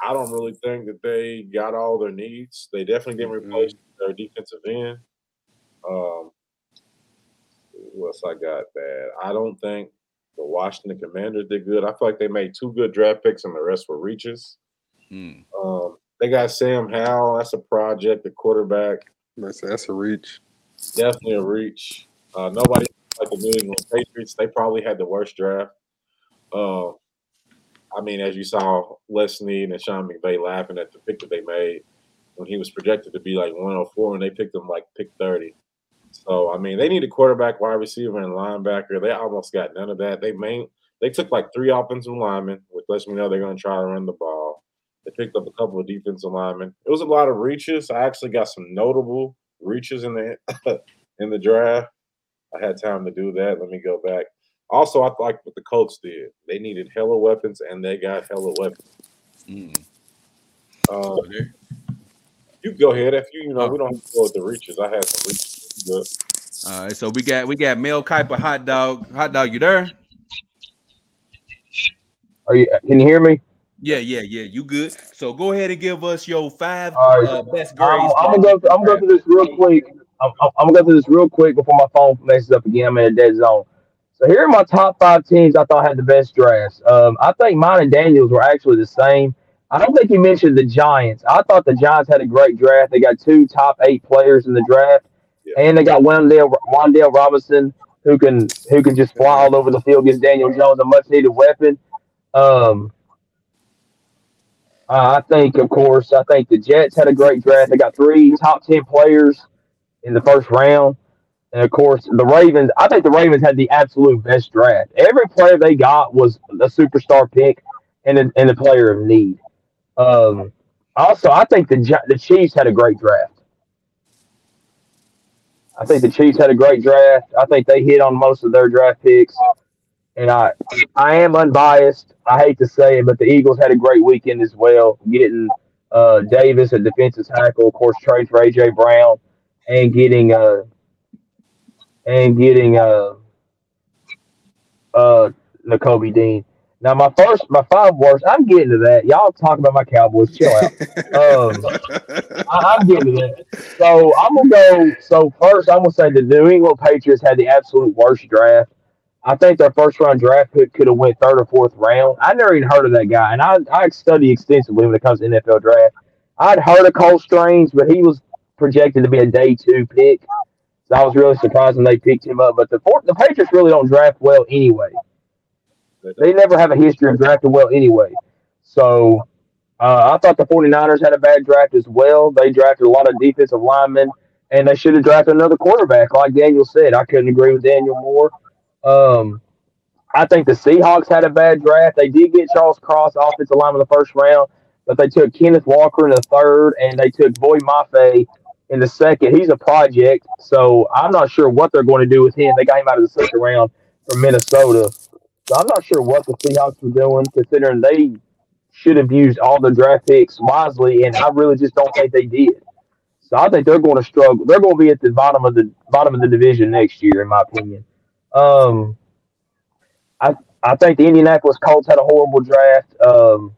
I don't really think that they got all their needs. They definitely didn't replace their defensive end. Um, what else I got bad? I don't think the Washington Commanders did good. I feel like they made two good draft picks and the rest were reaches. Mm. Um, they got Sam Howell. That's a project, the quarterback. That's, that's a reach. Definitely a reach. Uh, nobody like the New England Patriots. They probably had the worst draft. Um, I mean, as you saw, Les Snead and Sean McVay laughing at the pick that they made when he was projected to be like 104, and they picked him like pick 30. So I mean, they need a quarterback, wide receiver, and linebacker. They almost got none of that. They main they took like three offensive linemen, which lets me know they're going to try to run the ball. They picked up a couple of defensive linemen. It was a lot of reaches. I actually got some notable reaches in the [laughs] in the draft. I had time to do that. Let me go back. Also, I like what the Colts did. They needed hella weapons, and they got hella weapons. Mm. Um, you go ahead. If you, you know, we don't have to go with the reaches. I had some reaches. But All right, so we got we got Mel Kiper, hot dog, hot dog. You there? Are you? Can you hear me? Yeah, yeah, yeah. You good? So go ahead and give us your five All right. uh, best I'm, grades. I'm gonna go. I'm gonna go through this real quick. I'm, I'm I'm gonna go through this real quick before my phone messes up again. I'm in a dead zone. So here are my top five teams I thought had the best drafts. Um, I think mine and Daniels were actually the same. I don't think you mentioned the Giants. I thought the Giants had a great draft. They got two top eight players in the draft, Yeah. and they got Wan'Dale Wan'Dale Robinson who can who can just fly all over the field against Daniel Jones, a much needed weapon. Um, I think, of course, I think the Jets had a great draft. They got three top ten players in the first round, and of course, the Ravens. I think the Ravens had the absolute best draft. Every player they got was a superstar pick and a, and a player of need. Um, also, I think the the Chiefs had a great draft. I think the Chiefs had a great draft. I think they hit on most of their draft picks. And I I am unbiased. I hate to say it, but the Eagles had a great weekend as well, getting uh, Davis, a defensive tackle, of course, trade for AJ Brown, and getting uh, and getting uh, uh, Nakobe Dean. Now my first, my five worst. I'm getting to that. Y'all talk about my Cowboys. [laughs] Chill out. Um, I, I'm getting to that. So I'm gonna go. So first, I'm gonna say the New England Patriots had the absolute worst draft. I think their first round draft pick could have went third or fourth round. I never even heard of that guy, and I I study extensively when it comes to NFL draft. I'd heard of Cole Strange, but he was projected to be a day two pick. So I was really surprised when they picked him up. But the the Patriots really don't draft well anyway. They never have a history of drafting well anyway. So uh, I thought the 49ers had a bad draft as well. They drafted a lot of defensive linemen, and they should have drafted another quarterback, like Daniel said. I couldn't agree with Daniel more. Um, I think the Seahawks had a bad draft. They did get Charles Cross, offensive lineman, in the first round, but they took Kenneth Walker in the third, and they took Boye Mafe in the second. He's a project, so I'm not sure what they're going to do with him. They got him out of the second round from Minnesota. So I'm not sure what the Seahawks were doing, considering they should have used all the draft picks wisely, and I really just don't think they did. So I think they're going to struggle. They're going to be at the bottom of the bottom of the division next year, in my opinion. Um, I I think the Indianapolis Colts had a horrible draft. Um,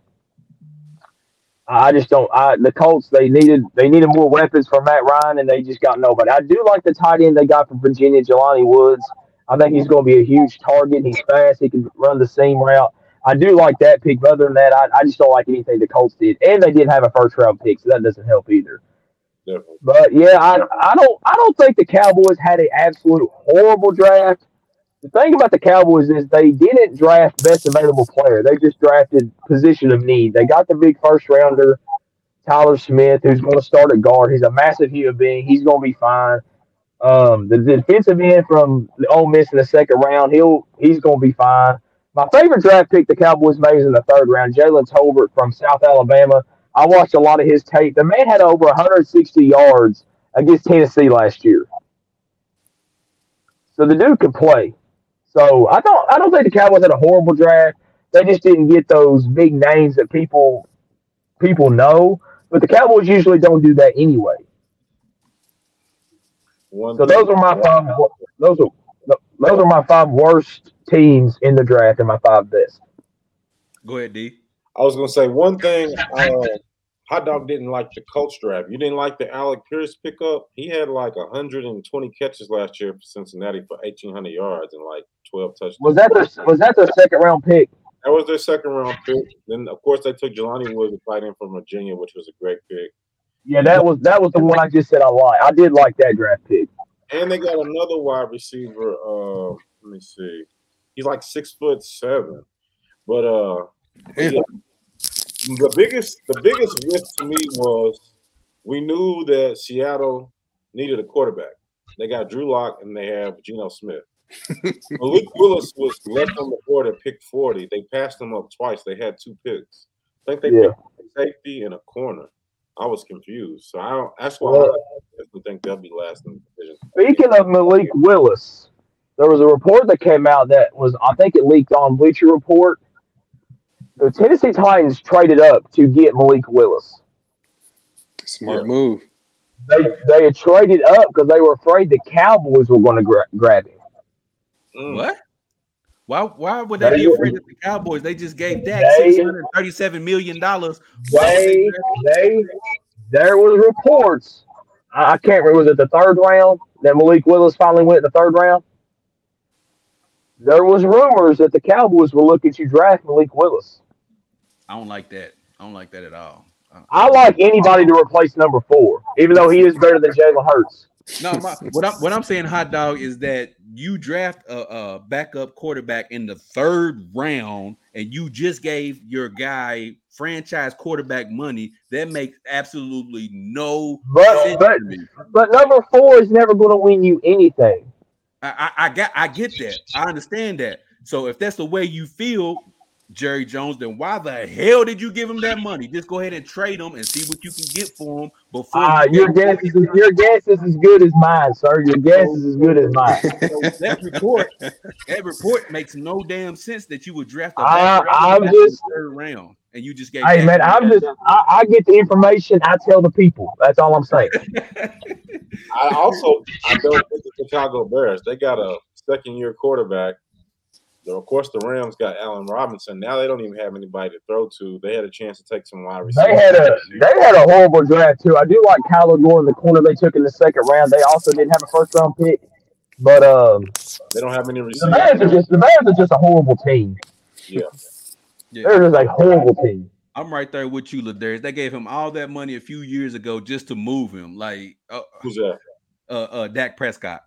I just don't. I the Colts they needed they needed more weapons for Matt Ryan, and they just got nobody. I do like the tight end they got from Virginia, Jelani Woods. I think he's going to be a huge target. He's fast. He can run the seam route. I do like that pick. But other than that, I, I just don't like anything the Colts did, and they did have a first round pick, so that doesn't help either. Definitely. But yeah, I I don't I don't think the Cowboys had an absolute horrible draft. The thing about the Cowboys is they didn't draft best available player. They just drafted position of need. They got the big first rounder, Tyler Smith, who's going to start at guard. He's a massive human being. He's going to be fine. Um, the defensive end from the Ole Miss in the second round, he'll he's going to be fine. My favorite draft pick the Cowboys made is in the third round, Jalen Tolbert from South Alabama. I watched a lot of his tape. The man had over 160 yards against Tennessee last year. So the dude can play. So I don't I don't think the Cowboys had a horrible draft. They just didn't get those big names that people people know. But the Cowboys usually don't do that anyway. One So those are my five. Those are those are my five worst teams in the draft and my five best. Go ahead, D. I was gonna say one thing. Uh, Hot Dog didn't like the Colts draft. You didn't like the Alec Pierce pickup. He had like 120 catches last year for Cincinnati for 1,800 yards and like 12 touchdowns. Was that the was that the second round pick? That was their second round pick. Then of course they took Jelani Woods, a tight end from Virginia, which was a great pick. Yeah, that was that was the one I just said I like. I did like that draft pick. And they got another wide receiver. Uh, let me see. He's like six foot seven. But uh Yeah. the biggest the biggest risk to me was we knew that Seattle needed a quarterback. They got Drew Lock and they have Geno Smith. Malik Willis was left on the board at pick 40. They passed him up twice. They had two picks. I think they Yeah. picked a safety and a corner. I was confused. So I don't that's why Well- I definitely think they'll be last in the division. Speaking of Malik Willis, there was a report that came out that was I think it leaked on Bleacher Report. The Tennessee Titans traded up to get Malik Willis. Smart Yeah. move. They they had traded up because they were afraid the Cowboys were going to gra- grab him. Mm. What? Why? Why would they be afraid of the Cowboys? They just gave Dak six hundred thirty-seven million dollars. They they there was reports. I, I can't remember was it the third round that Malik Willis finally went in the third round. There was rumors that the Cowboys were looking to draft Malik Willis. I don't like that. I don't like that at all. Uh, I like anybody to replace number four, even though he is better than Jalen Hurts. No, my, [laughs] what I'm what I'm saying, hot dog, is that you draft a, a backup quarterback in the third round, and you just gave your guy franchise quarterback money. That makes absolutely no But sense but but number four is never going to win you anything. I, I, I got I get that. I understand that. So if that's the way you feel, Jerry Jones, then why the hell did you give him that money? Just go ahead and trade him and see what you can get for him before. Uh, you your guess is your guess is as good as mine, sir. Your guess is as good as mine. [laughs] So that report, that report makes no damn sense that you would draft A back I'm back in the just- third round and you just gave. Hey man, I'm just I, I get the information. I tell the people. That's all I'm saying. [laughs] I also I don't think the Chicago Bears they got a second year quarterback. Though, Of course, the Rams got Allen Robinson. Now they don't even have anybody to throw to. They had a chance to take some wide receivers. They had a they had a horrible draft too. I do like Kyler Gordon, the corner they took in the second round. They also didn't have a first round pick, but um, They don't have any receivers. the receivers. Bears are just the Bears are just a horrible team. Yeah. Yeah. They're just a horrible team. I'm right there with you, Ladarius. They gave him all that money a few years ago just to move him, like uh, Who's that? uh, uh Dak Prescott.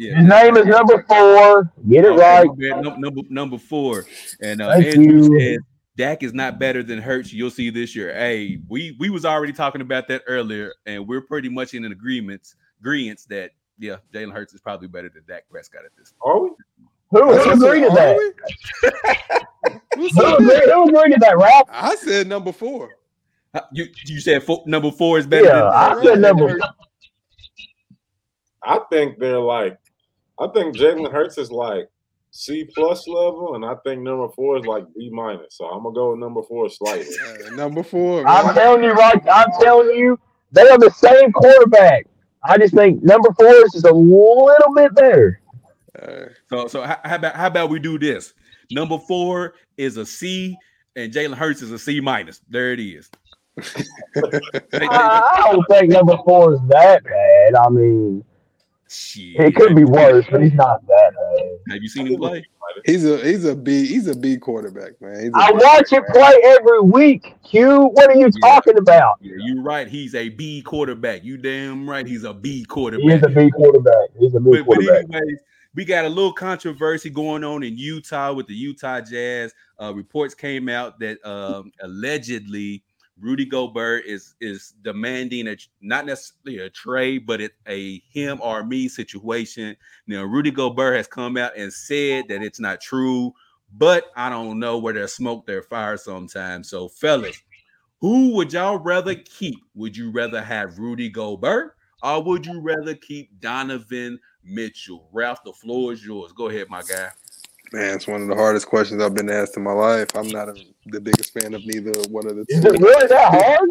Yeah, yeah, Yeah, His name is number four. Get it Okay, right. my Number number four, and uh, Thank Andrew you. said Dak is not better than Hurts. You'll see this year. Hey, we we was already talking about that earlier, and we're pretty much in an agreement agreement that yeah, Jalen Hurts is probably better than Dak Prescott at this. yeah. Are we? Who, who agreed to that? [laughs] Who Who agreed, who agreed to that, Ralph? I said number four. You you said four, number four is better. Yeah, than I said number I think they're like. I think Jalen Hurts is like C plus level, and I think number four is like B minus. So I'm gonna go with number four slightly. [laughs] Uh, number four. I'm telling you right. I'm telling you, they are the same quarterback. I just think number four is just a little bit better. Uh, So so how, how about how about we do this? Number four is a C, and Jalen Hurts is a C minus. There it is. They- they- I, I don't think number four is that bad. I mean, shit. it could be worse, but he's not that bad. Have you seen him play? he's a he's a B he's a B quarterback, man. He's a I B. watch him play every week. Q, what are you talking about? Yeah, you're right. He's a B quarterback. You damn right. He's a B He is quarterback. a B quarterback. He's a B But, but quarterback. anyways, we got a little controversy going on in Utah with the Utah Jazz. Uh, reports came out that um, allegedly Rudy Gobert is is demanding a not necessarily a trade, but it a him or me situation. Now Rudy Gobert has come out and said that it's not true, but I don't know where there's smoke, there's fire sometimes. So, fellas, who would y'all rather keep? Would you rather have Rudy Gobert or would you rather keep Donovan Mitchell? Ralph, the floor is yours. Go ahead, my guy. Man, it's one of the hardest questions I've been asked in my life. I'm not a, the biggest fan of neither one of the two. Is it really that [laughs] hard?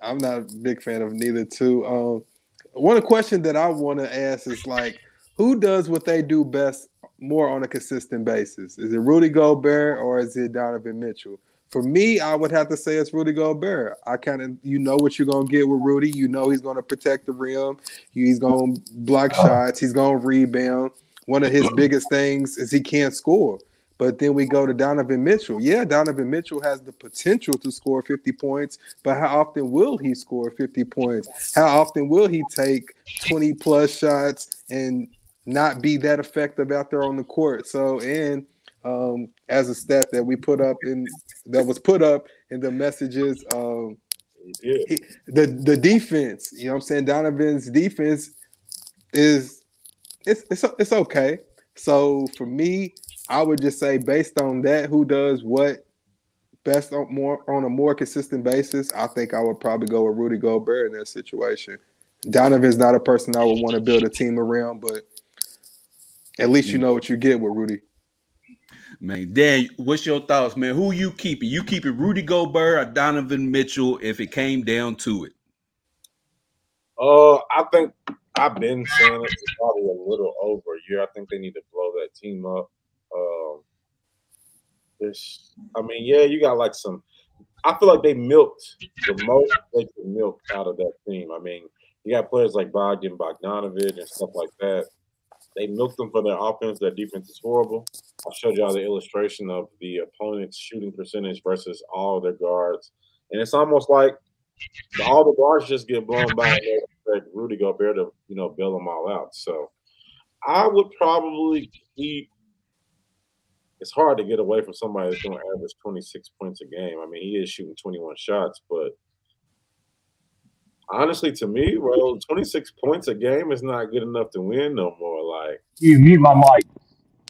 I'm not a big fan of neither two. Um, one question that I want to ask is like, who does what they do best more on a consistent basis? Is it Rudy Gobert or is it Donovan Mitchell? For me, I would have to say it's Rudy Gobert. I kind of, you know what you're gonna get with Rudy. You know he's gonna protect the rim. He's gonna block shots. He's gonna rebound. One of his biggest things is he can't score. But then we go to Donovan Mitchell. Yeah, Donovan Mitchell has the potential to score 50 points, but how often will he score 50 points? How often will he take 20 plus shots and not be that effective out there on the court? So, and um, as a stat that we put up in that was put up in the messages, um, Yeah. he- the the defense, you know what I'm saying? Donovan's defense is it's it's it's okay. So for me, I would just say based on that, who does what best on more on a more consistent basis, I think I would probably go with Rudy Gobert in that situation. Donovan's not a person I would want to build a team around, but at least you know what you get with Rudy. Man, Dan, what's your thoughts, man? Who you keeping? You keeping Rudy Gobert or Donovan Mitchell if it came down to it? Uh, I think I've been saying it probably a little over a year. I think they need to blow that team up. Um, I mean, yeah, you got like some. I feel like they milked the most they could milk out of that team. I mean, you got players like Bogdan Bogdanovich and stuff like that. They milked them for their offense. Their defense is horrible. I showed y'all the illustration of the opponent's shooting percentage versus all their guards, and it's almost like all the guards just get blown by. they expect Rudy Gobert to, you know, bail them all out. So I would probably keep. It's hard to get away from somebody that's going to average 26 points a game. I mean, he is shooting 21 shots, but honestly, to me, well, 26 points a game is not good enough to win no more. Like You mute my mic.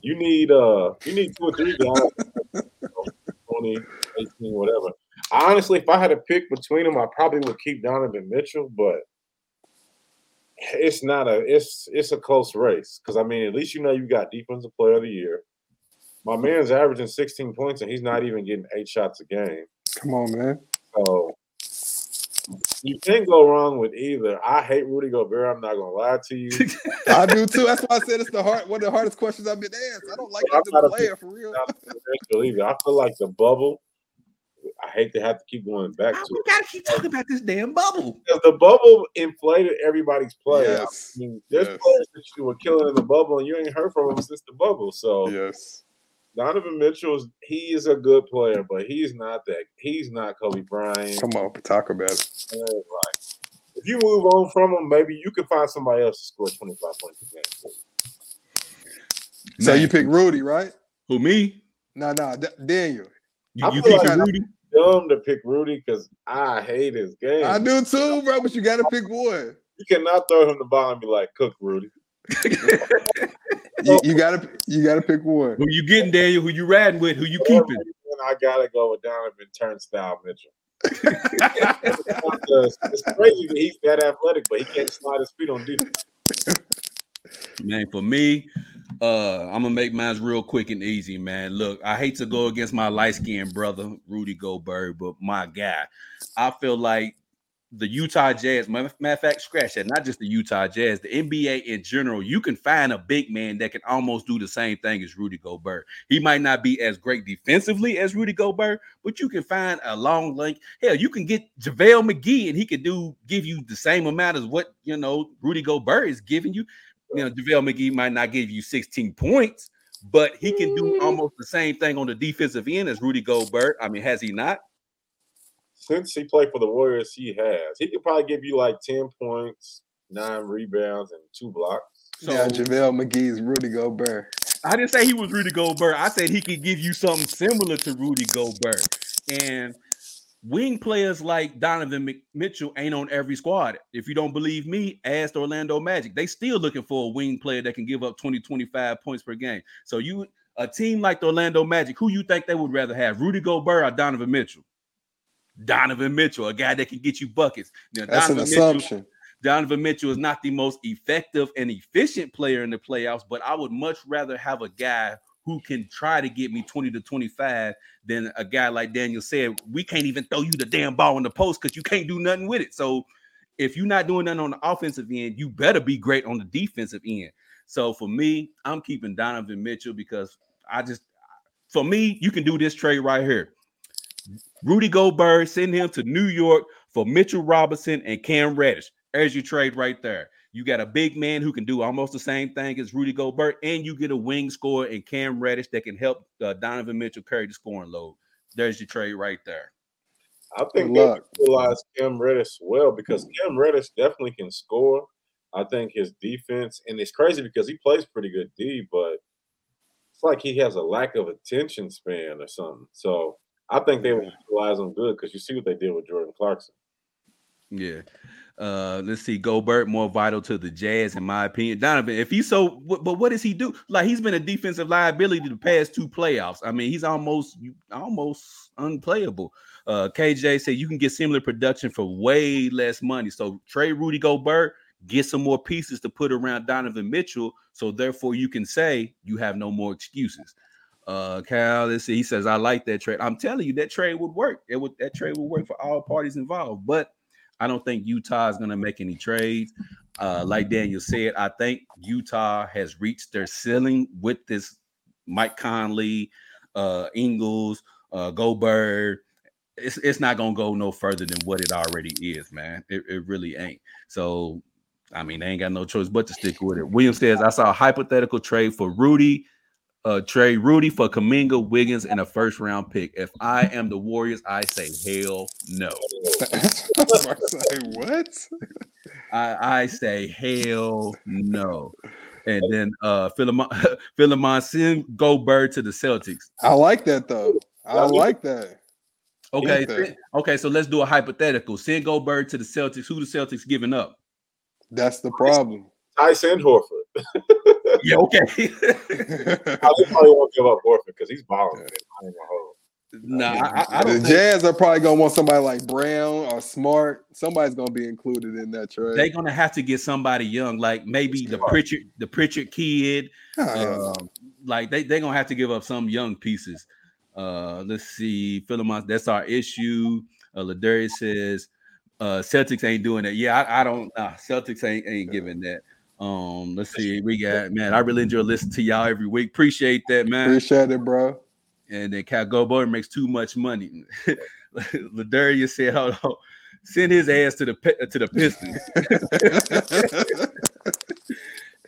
you need uh you need two or three guys 20, 18, whatever. Honestly, if I had to pick between them, I probably would keep Donovan Mitchell, but it's not a it's it's a close race because I mean at least you know you got defensive player of the year. My man's averaging 16 points and he's not even getting eight shots a game. Come on, man. So you can't go wrong with either. I hate Rudy Gobert. I'm not gonna lie to you. [laughs] I do too. That's why I said it's the hard one of the hardest questions I've been asked. I don't like the a player for real. I feel like the bubble. I hate to have to keep going back Why to we it. gotta keep talking about this damn bubble? Because the bubble inflated everybody's play. Yes. I mean, there's Yes. players that you were killing in the bubble, and you ain't heard from them since the bubble. So Yes. Donovan Mitchell, is- he is a good player, but he's not that. He's not Kobe Bryant. Come on, talk about it. Like, if you move on from him, maybe you can find somebody else to score 25 points a game. So Man. you pick Rudy, right? Who me? No, no, D- Daniel. You, I you feel pick like- Rudy? Dumb to pick Rudy because I hate his game. I do too, bro. But you got to pick one. You cannot throw him the ball and be like, "Cook, Rudy." [laughs] You, you gotta, you gotta pick one. Who you getting, Daniel? Who you riding with? Who you keeping? And I gotta go with Donovan Turnstile Mitchell. [laughs] It's crazy that he's that athletic, but he can't slide his feet on defense. Man, for me, uh, I'm gonna make mine real quick and easy, man. Look, I hate to go against my light skinned brother, Rudy Gobert, but my guy, I feel like the Utah Jazz, matter matter of fact, scratch that, not just the Utah Jazz, the NBA in general, you can find a big man that can almost do the same thing as Rudy Gobert. He might not be as great defensively as Rudy Gobert, but you can find a long link. Hell, you can get JaVale McGee and he could do give you the same amount as what you know Rudy Gobert is giving you you know, JaVale McGee might not give you 16 points, but he can do mm. almost the same thing on the defensive end as Rudy Gobert. I mean, has he not? Since he played for the Warriors, he has. He could probably give you like 10 points, nine rebounds, and two blocks. So yeah, JaVale McGee's Rudy Gobert. I didn't say he was Rudy Gobert. I said he could give you something similar to Rudy Gobert. And wing players like Donovan Mitchell ain't on every squad. If you don't believe me, ask the Orlando Magic. They still looking for a wing player that can give up 20, 25 points per game. So you a team like the Orlando Magic, who you think they would rather have, Rudy Gobert or Donovan Mitchell? Donovan Mitchell, a guy that can get you buckets. Now, That's an Donovan Mitchell, assumption. Donovan Mitchell is not the most effective and efficient player in the playoffs, but I would much rather have a guy who can try to get me 20 to 25 than a guy like Daniel said. We can't even throw you the damn ball in the post because you can't do nothing with it. So if you're not doing nothing on the offensive end, you better be great on the defensive end. So for me, I'm keeping Donovan Mitchell because I just for me, you can do this trade right here. Rudy Gobert, send him to New York for Mitchell Robinson and Cam Reddish. There's your trade right there. You got a big man who can do almost the same thing as Rudy Gobert, and you get a wing scorer and Cam Reddish that can help uh, Donovan Mitchell carry the scoring load. There's your trade right there. I think Good they luck. utilize Cam Reddish well because Cam Reddish definitely can score. I think his defense, and it's crazy because he plays pretty good D, but it's like he has a lack of attention span or something. So I think they will utilize him good because you see what they did with Jordan Clarkson. Yeah. Uh, let's see. Gobert more vital to the Jazz, in my opinion. Donovan, if he's so, but what does he do? Like he's been a defensive liability the past two playoffs. I mean, he's almost almost unplayable. Uh, KJ said you can get similar production for way less money. So trade Rudy Gobert, get some more pieces to put around Donovan Mitchell. So therefore, you can say you have no more excuses. Uh, Cal, let's see. He says I like that trade. I'm telling you, that trade would work. It would that trade would work for all parties involved, but. I don't think Utah is going to make any trades. Uh, like Daniel said, I think Utah has reached their ceiling with this Mike Conley, uh, Ingles, uh, Gobert. It's, it's not going to go no further than what it already is, man. It, it really ain't. So, I mean, they ain't got no choice but to stick with it. William says, I saw a hypothetical trade for Rudy, uh, trade Rudy for Kuminga, Wiggins, and a first round pick. If I am the Warriors, I say hell no. I was about to say, what? I, I say hell no. And then uh Philemon [laughs] Philemon send Gobert to the Celtics. I like that though. I like that. Okay, Okay. send- okay, so let's do a hypothetical. Send Gobert to the Celtics. Who the Celtics giving up? That's the problem. Theis and Horford. [laughs] Yeah, okay. I probably won't give up Horford because he's balling. I ain't gonna hold. Nah, I, I the don't think Jazz are probably gonna want somebody like Brown or Smart. Somebody's gonna be included in that trade. they're gonna have to get somebody young, like maybe the Pritchard, the Pritchard kid. Ah, Um, like they they're gonna have to give up some young pieces. Uh, let's see, Philemon, that's our issue. Uh, Ladarius says uh, Celtics ain't doing that. Yeah, I, I don't. Nah, Celtics ain't ain't giving that. Um, let's see, we got man. I really enjoy listening to y'all every week. Appreciate that, man. Appreciate it, bro. and then Cal Gobo makes too much money. [laughs] Ladarius said, "Hold on, send his ass to the to the Pistons." [laughs]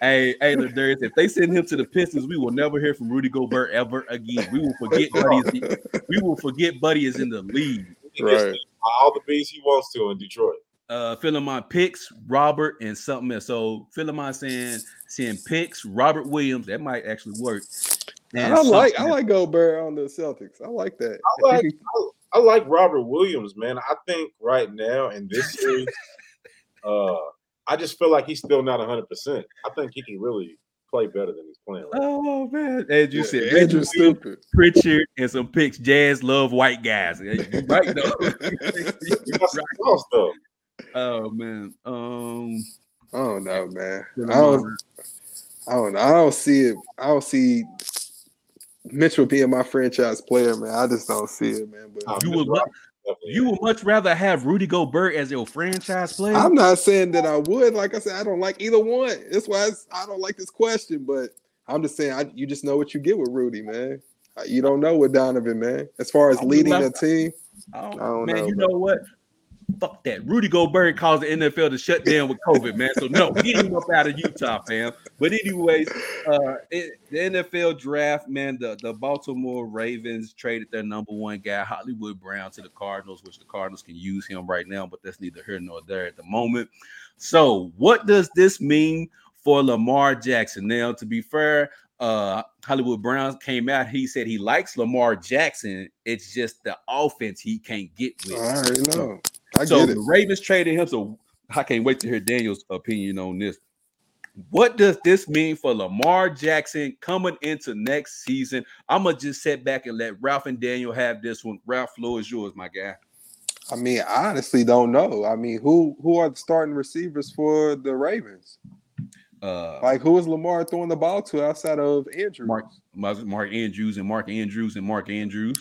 hey, hey, Ladarius, if they send him to the Pistons, we will never hear from Rudy Gobert ever again. We will forget [laughs] Buddy is we will forget Buddy is in the league. Right. all the beats he wants to in Detroit. Uh, Philemon picks Robert and something else. So Philemon saying saying picks Robert Williams. That might actually work. And I like I something- like Gobert on the Celtics. I like that. I like [laughs] I, I like Robert Williams, man. I think right now in this series, [laughs] uh, I just feel like he's still not 100. percent I think he can really play better than he's playing. Right now. Oh man, as you Yeah, said, Andrew Andrew stupid. Pritchard and some picks. Jazz love white guys. [laughs] You right though. He got some small stuff. Oh man. Um I don't know, man. I don't, I don't know. I don't see it. I don't see Mitchell being my franchise player, man. I just don't see it, man. But you would mu- you would much rather have Rudy Gobert as your franchise player. I'm not saying that I would. Like I said, I don't like either one. That's why it's, I don't like this question. But I'm just saying, I, you just know what you get with Rudy, man. You don't know with Donovan, man. As far as leading left- the team, I don't- I don't man, know, you bro. know what? Fuck that. Rudy Gobert caused the NFL to shut down with COVID, man. So no, get him up out of Utah, fam. But anyways, uh it, the NFL draft, man, the, the Baltimore Ravens traded their number one guy, Hollywood Brown, to the Cardinals, which the Cardinals can use him right now, but that's neither here nor there at the moment. So, what does this mean for Lamar Jackson? Now, to be fair, uh Hollywood Brown came out. He said he likes Lamar Jackson. It's just the offense he can't get with. I already know. I so the Ravens traded him. So I can't wait to hear Daniel's opinion on this. What does this mean for Lamar Jackson coming into next season? I'm gonna just sit back and let Ralph and Daniel have this one. Ralph, floor is yours, my guy. I mean, I honestly don't know. I mean, who who are the starting receivers for the Ravens? Uh, Like, who is Lamar throwing the ball to outside of Andrews? Mark, Mark Andrews and Mark Andrews and Mark Andrews.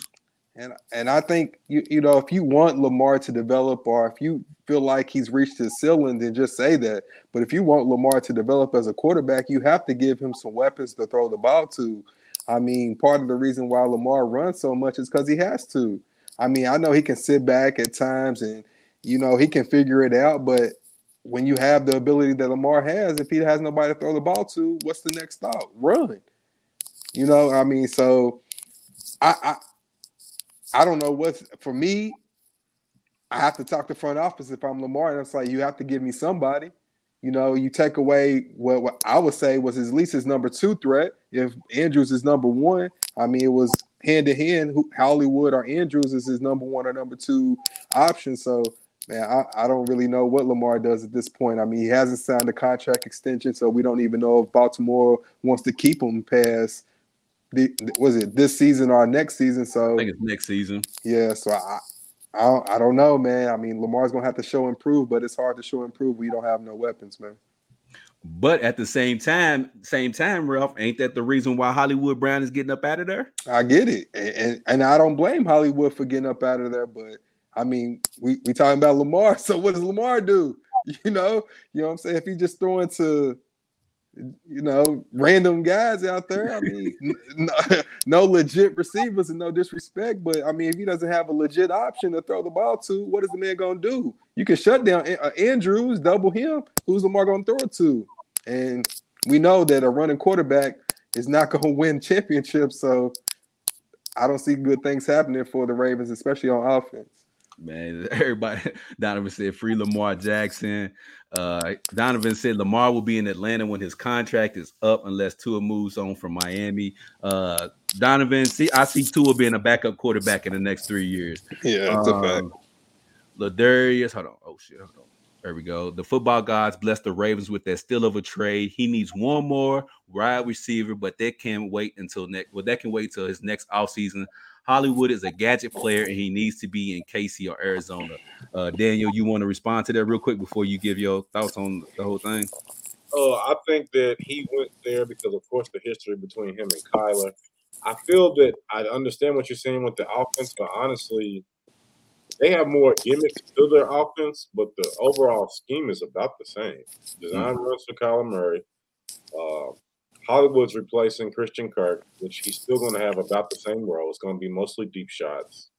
And and I think you you know if you want Lamar to develop or if you feel like he's reached his ceiling, then just say that. But if you want Lamar to develop as a quarterback, you have to give him some weapons to throw the ball to. I mean, part of the reason why Lamar runs so much is because he has to. I mean, I know he can sit back at times and you know he can figure it out, but when you have the ability that Lamar has, if he has nobody to throw the ball to, what's the next thought? Run. You know, I mean, so I, I I don't know what's for me. I have to talk to front office if I'm Lamar, and it's like you have to give me somebody. You know, you take away what, what I would say was at least his number two threat. If Andrews is number one, I mean, it was hand to hand. Hollywood or Andrews is his number one or number two option. So, man, I, I don't really know what Lamar does at this point. I mean, he hasn't signed a contract extension, so we don't even know if Baltimore wants to keep him past. The, was it this season or next season? So I think it's next season. yeah, so I, I, don't, I don't know, man. I mean, Lamar's gonna have to show improve, but it's hard to show improve We don't have no weapons, man. But at the same time, same time, Ralph, ain't that the reason why Hollywood Brown is getting up out of there? I get it, and, and and I don't blame Hollywood for getting up out of there, but I mean, we we talking about Lamar, [laughs] so what does Lamar do? You know, you know what I'm saying? If he just throwing to, you know, random guys out there, I mean, [laughs] no, [laughs] no legit receivers and no disrespect, but I mean, if he doesn't have a legit option to throw the ball to, what is the man gonna do? You can shut down uh, Andrews, double him. Who's Lamar gonna throw it to? And we know that a running quarterback is not [laughs] gonna win championships, so. I don't see good things happening for the Ravens, especially on offense. Man, [laughs] everybody. Donovan said free Lamar Jackson. Uh, Donovan said Lamar will be in Atlanta when his contract is up, unless Tua moves on from Miami. Uh, Donovan, see, I see Tua being a backup quarterback in the next three years. Yeah, Um, Ladarius, hold on. Oh shit, hold on. There we go. The football gods bless the Ravens with that still of a trade. He needs one more wide receiver, but that can wait until next. Well, that can wait till his next offseason. Hollywood is a gadget player and he needs to be in KC or Arizona. Uh, Daniel, you want to respond to that real quick before you give your thoughts on the whole thing? Uh, I think that he went there because, of course, the history between him and Kyler. I feel that I understand what you're saying with the offense, but honestly, they have more gimmicks to their offense, but the overall scheme is about the same. Design runs for Kyler Murray. Uh, Hollywood's replacing Christian Kirk, which he's still going to have about the same role. It's going to be mostly deep shots.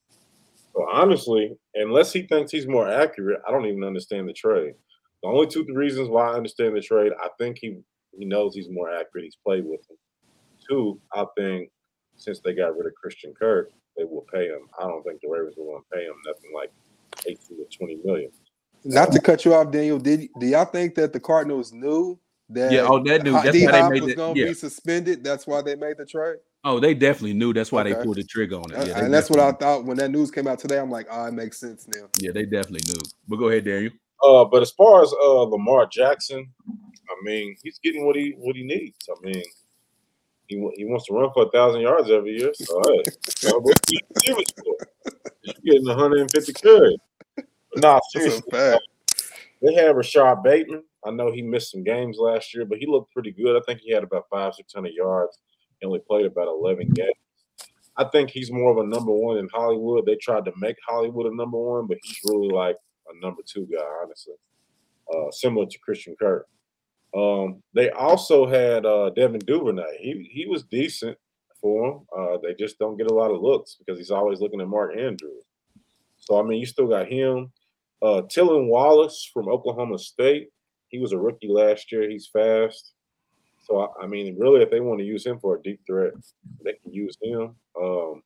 So honestly, unless he thinks he's more accurate, I don't even understand the trade. The only two reasons why I understand the trade, I think he he knows he's more accurate. He's played with him. Two, I think since they got rid of Christian Kirk, they will pay him. I don't think the Ravens will want to pay him nothing like eighteen to twenty million. Not to cut you off, Daniel. Did do y'all think that the Cardinals knew that Yeah, oh, that knew. That's D why they made was the- going to yeah. be suspended? That's why they made the trade. Oh, they definitely knew. That's why they pulled the trigger on it. Yeah, and that's what I thought when that news came out today. I'm like, oh, it makes sense now. Yeah, they definitely knew. But go ahead, Daniel. Uh, but as far as uh Lamar Jackson, I mean, he's getting what he what he needs. I mean, he he wants to run for a thousand yards every year. So hey, you know, what you for? He's getting 150 carries. Nah, That's seriously, they had Rashod Bateman. I know he missed some games last year, but he looked pretty good. I think he had about five, six hundred yards. He only played about 11 games. I think he's more of a number one in Hollywood. They tried to make Hollywood a number one, but he's really like a number two guy, honestly. Uh, similar to Christian Kirk. Um, they also had uh, Devin Duvernay. He he was decent for him. Uh, they just don't get a lot of looks because he's always looking at Mark Andrews. So I mean, you still got him. Uh, Tylan Wallace from Oklahoma State. He was a rookie last year. He's fast. So I, I mean, really, if they want to use him for a deep threat, they can use him. Um,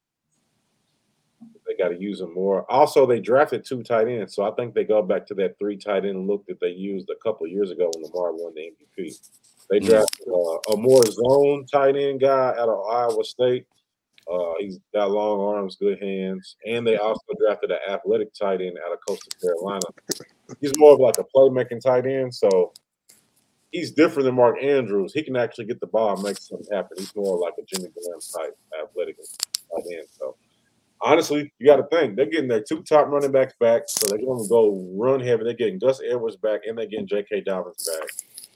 they got to use him more. Also, they drafted two tight ends, so I think they go back to that three tight end look that they used a couple of years ago when Lamar won the MVP. They Mm. drafted uh, a more zone tight end guy out of Iowa State. Uh, he's got long arms, good hands, and they also drafted an athletic tight end out of Coastal Carolina. He's more of like a playmaking tight end, so he's different than Mark Andrews. He can actually get the ball and make something happen. He's more like a Jimmy Graham type athletic tight end. So honestly, you got to think they're getting their two top running backs back, so they're going to go run heavy. They're getting Gus Edwards back, and they're getting J.K. Dobbins back.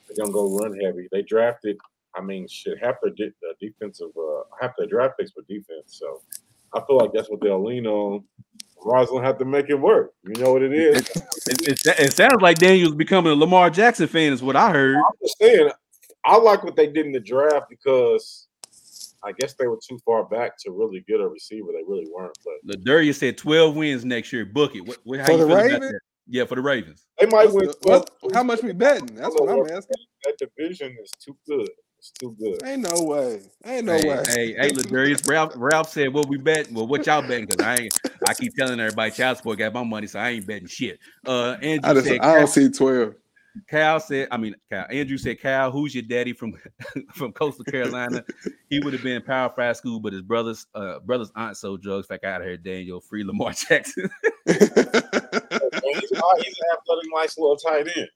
They're going to go run heavy. They drafted, I mean, shit, half their de- uh, defensive, uh, half their draft picks for defense. So I feel like that's what they'll lean on. Lamar's going to have to make it work. You know what it is. It, it, it sounds like Daniel's becoming a Lamar Jackson fan, is what I heard. I'm just saying, I like what they did in the draft because I guess they were too far back to really get a receiver. They really weren't, but Ladurius said 12 wins next year. Book it. What, what, how For you the Ravens? Yeah, for the Ravens. they might What's win. the- what- how much we betting? That's what I'm asking. That division is too good. It's too good. Ain't no way. Ain't no hey, way. hey, hey, Ladurius. Ralph, Ralph said, "What we bet? Well, what y'all betting? Because I ain't. I keep telling everybody, child support got my money, so I ain't betting shit." Uh, Andrew I, just, said, I don't see 12. Cal said, "I mean, Cal." Andrew said, "Cal, who's your daddy from [laughs] from Coastal Carolina? he would have been in Power Five school, but his brothers, uh, brother's aunt sold drugs. Back out of here, Daniel. Free Lamar [laughs] Jackson." Man, he's, he's an athletic, nice little tight end.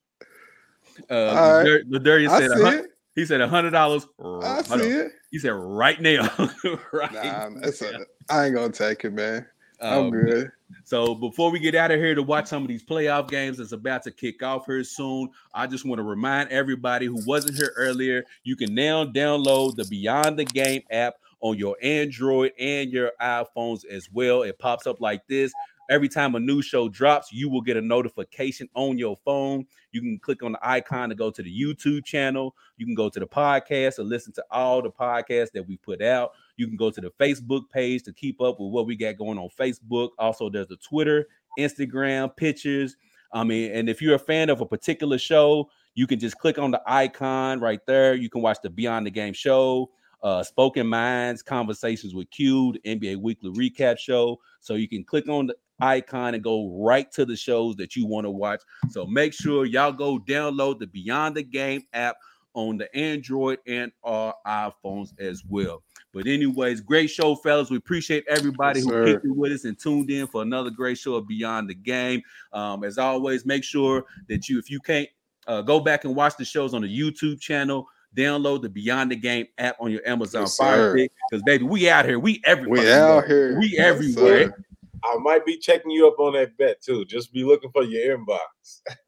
Uh, All right. Ladur- Ladurius I said, a see hun- it. he said a hundred dollars. I see it. He said right now, [laughs] right? Nah, that's a, I ain't gonna take it, man. Um, I'm good. So before we get out of here to watch some of these playoff games that's about to kick off here soon, I just want to remind everybody who wasn't here earlier, you can now download the Beyond the Game app on your Android and your iPhones as well. It pops up like this. Every time a new show drops, you will get a notification on your phone. You can click on the icon to go to the YouTube channel. You can go to the podcast and listen to all the podcasts that we put out. You can go to the Facebook page to keep up with what we got going on Facebook. Also, there's the Twitter, Instagram, pictures. I mean, and if you're a fan of a particular show, you can just click on the icon right there. You can watch the Beyond the Game show, uh, Spoken Minds, Conversations with Q, the NBA Weekly Recap show. So you can click on the icon and go right to the shows that you want to watch. So make sure y'all go download the Beyond the Game app on the Android and our iPhones as well. But anyways, great show, fellas. We appreciate everybody Yes, who kicked it with us and tuned in for another great show of Beyond the Game. Um, as always, make sure that you, if you can't, uh, go back and watch the shows on the YouTube channel. download the Beyond the Game app on your Amazon Yes, Fire. Stick. Because baby, we out here. We everywhere. We out here. We everywhere. I might be checking you up on that bet too. Just be looking for your inbox.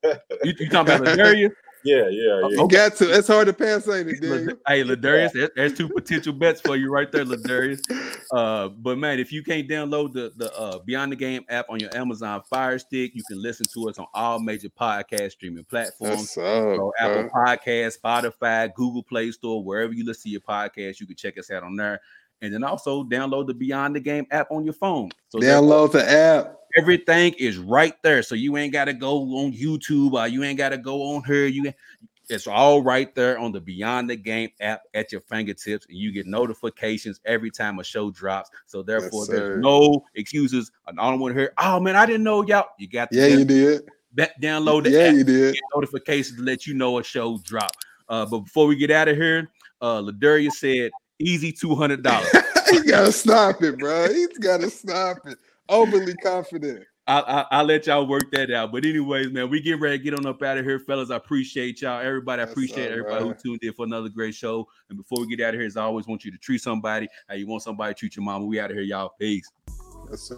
[laughs] You, you talking about Ladarius? [laughs] Yeah, yeah, yeah. You got to. It's hard to pass, ain't it, Daniel? Lad- Hey, Ladarius, there- there's two potential bets for you right there, Ladarius. Uh, but man, if you can't download the the uh, Beyond the Game app on your Amazon Fire Stick, you can listen to us on all major podcast streaming platforms. That's up. So Apple Podcasts, Spotify, Google Play Store, wherever you listen to your podcast, you can check us out on there. And then also download the Beyond the Game app on your phone. So Download the app. everything is right there. So you ain't got to go on YouTube or you ain't got to go on here. You it's all right there on the Beyond the Game app at your fingertips, and you get notifications every time a show drops. So therefore, sir. there's no excuses. I don't want to hear, oh man, I didn't know y'all. You got Yeah, you did. download the Yeah, app you did. get notifications to let you know a show drop. Uh, but before we get out of here, uh, Ladurius said, "Easy two hundred [laughs] dollars." he gotta stop it, bro. He's gotta stop it. Overly confident. I, I I'll let y'all work that out. But anyways, man, we get ready to get on up out of here, fellas. I appreciate y'all. Everybody, I appreciate everybody who tuned in for another great show. And before we get out of here, as I always want you to treat somebody how you want somebody to treat your mama. We out of here, y'all. Peace. Yes, sir.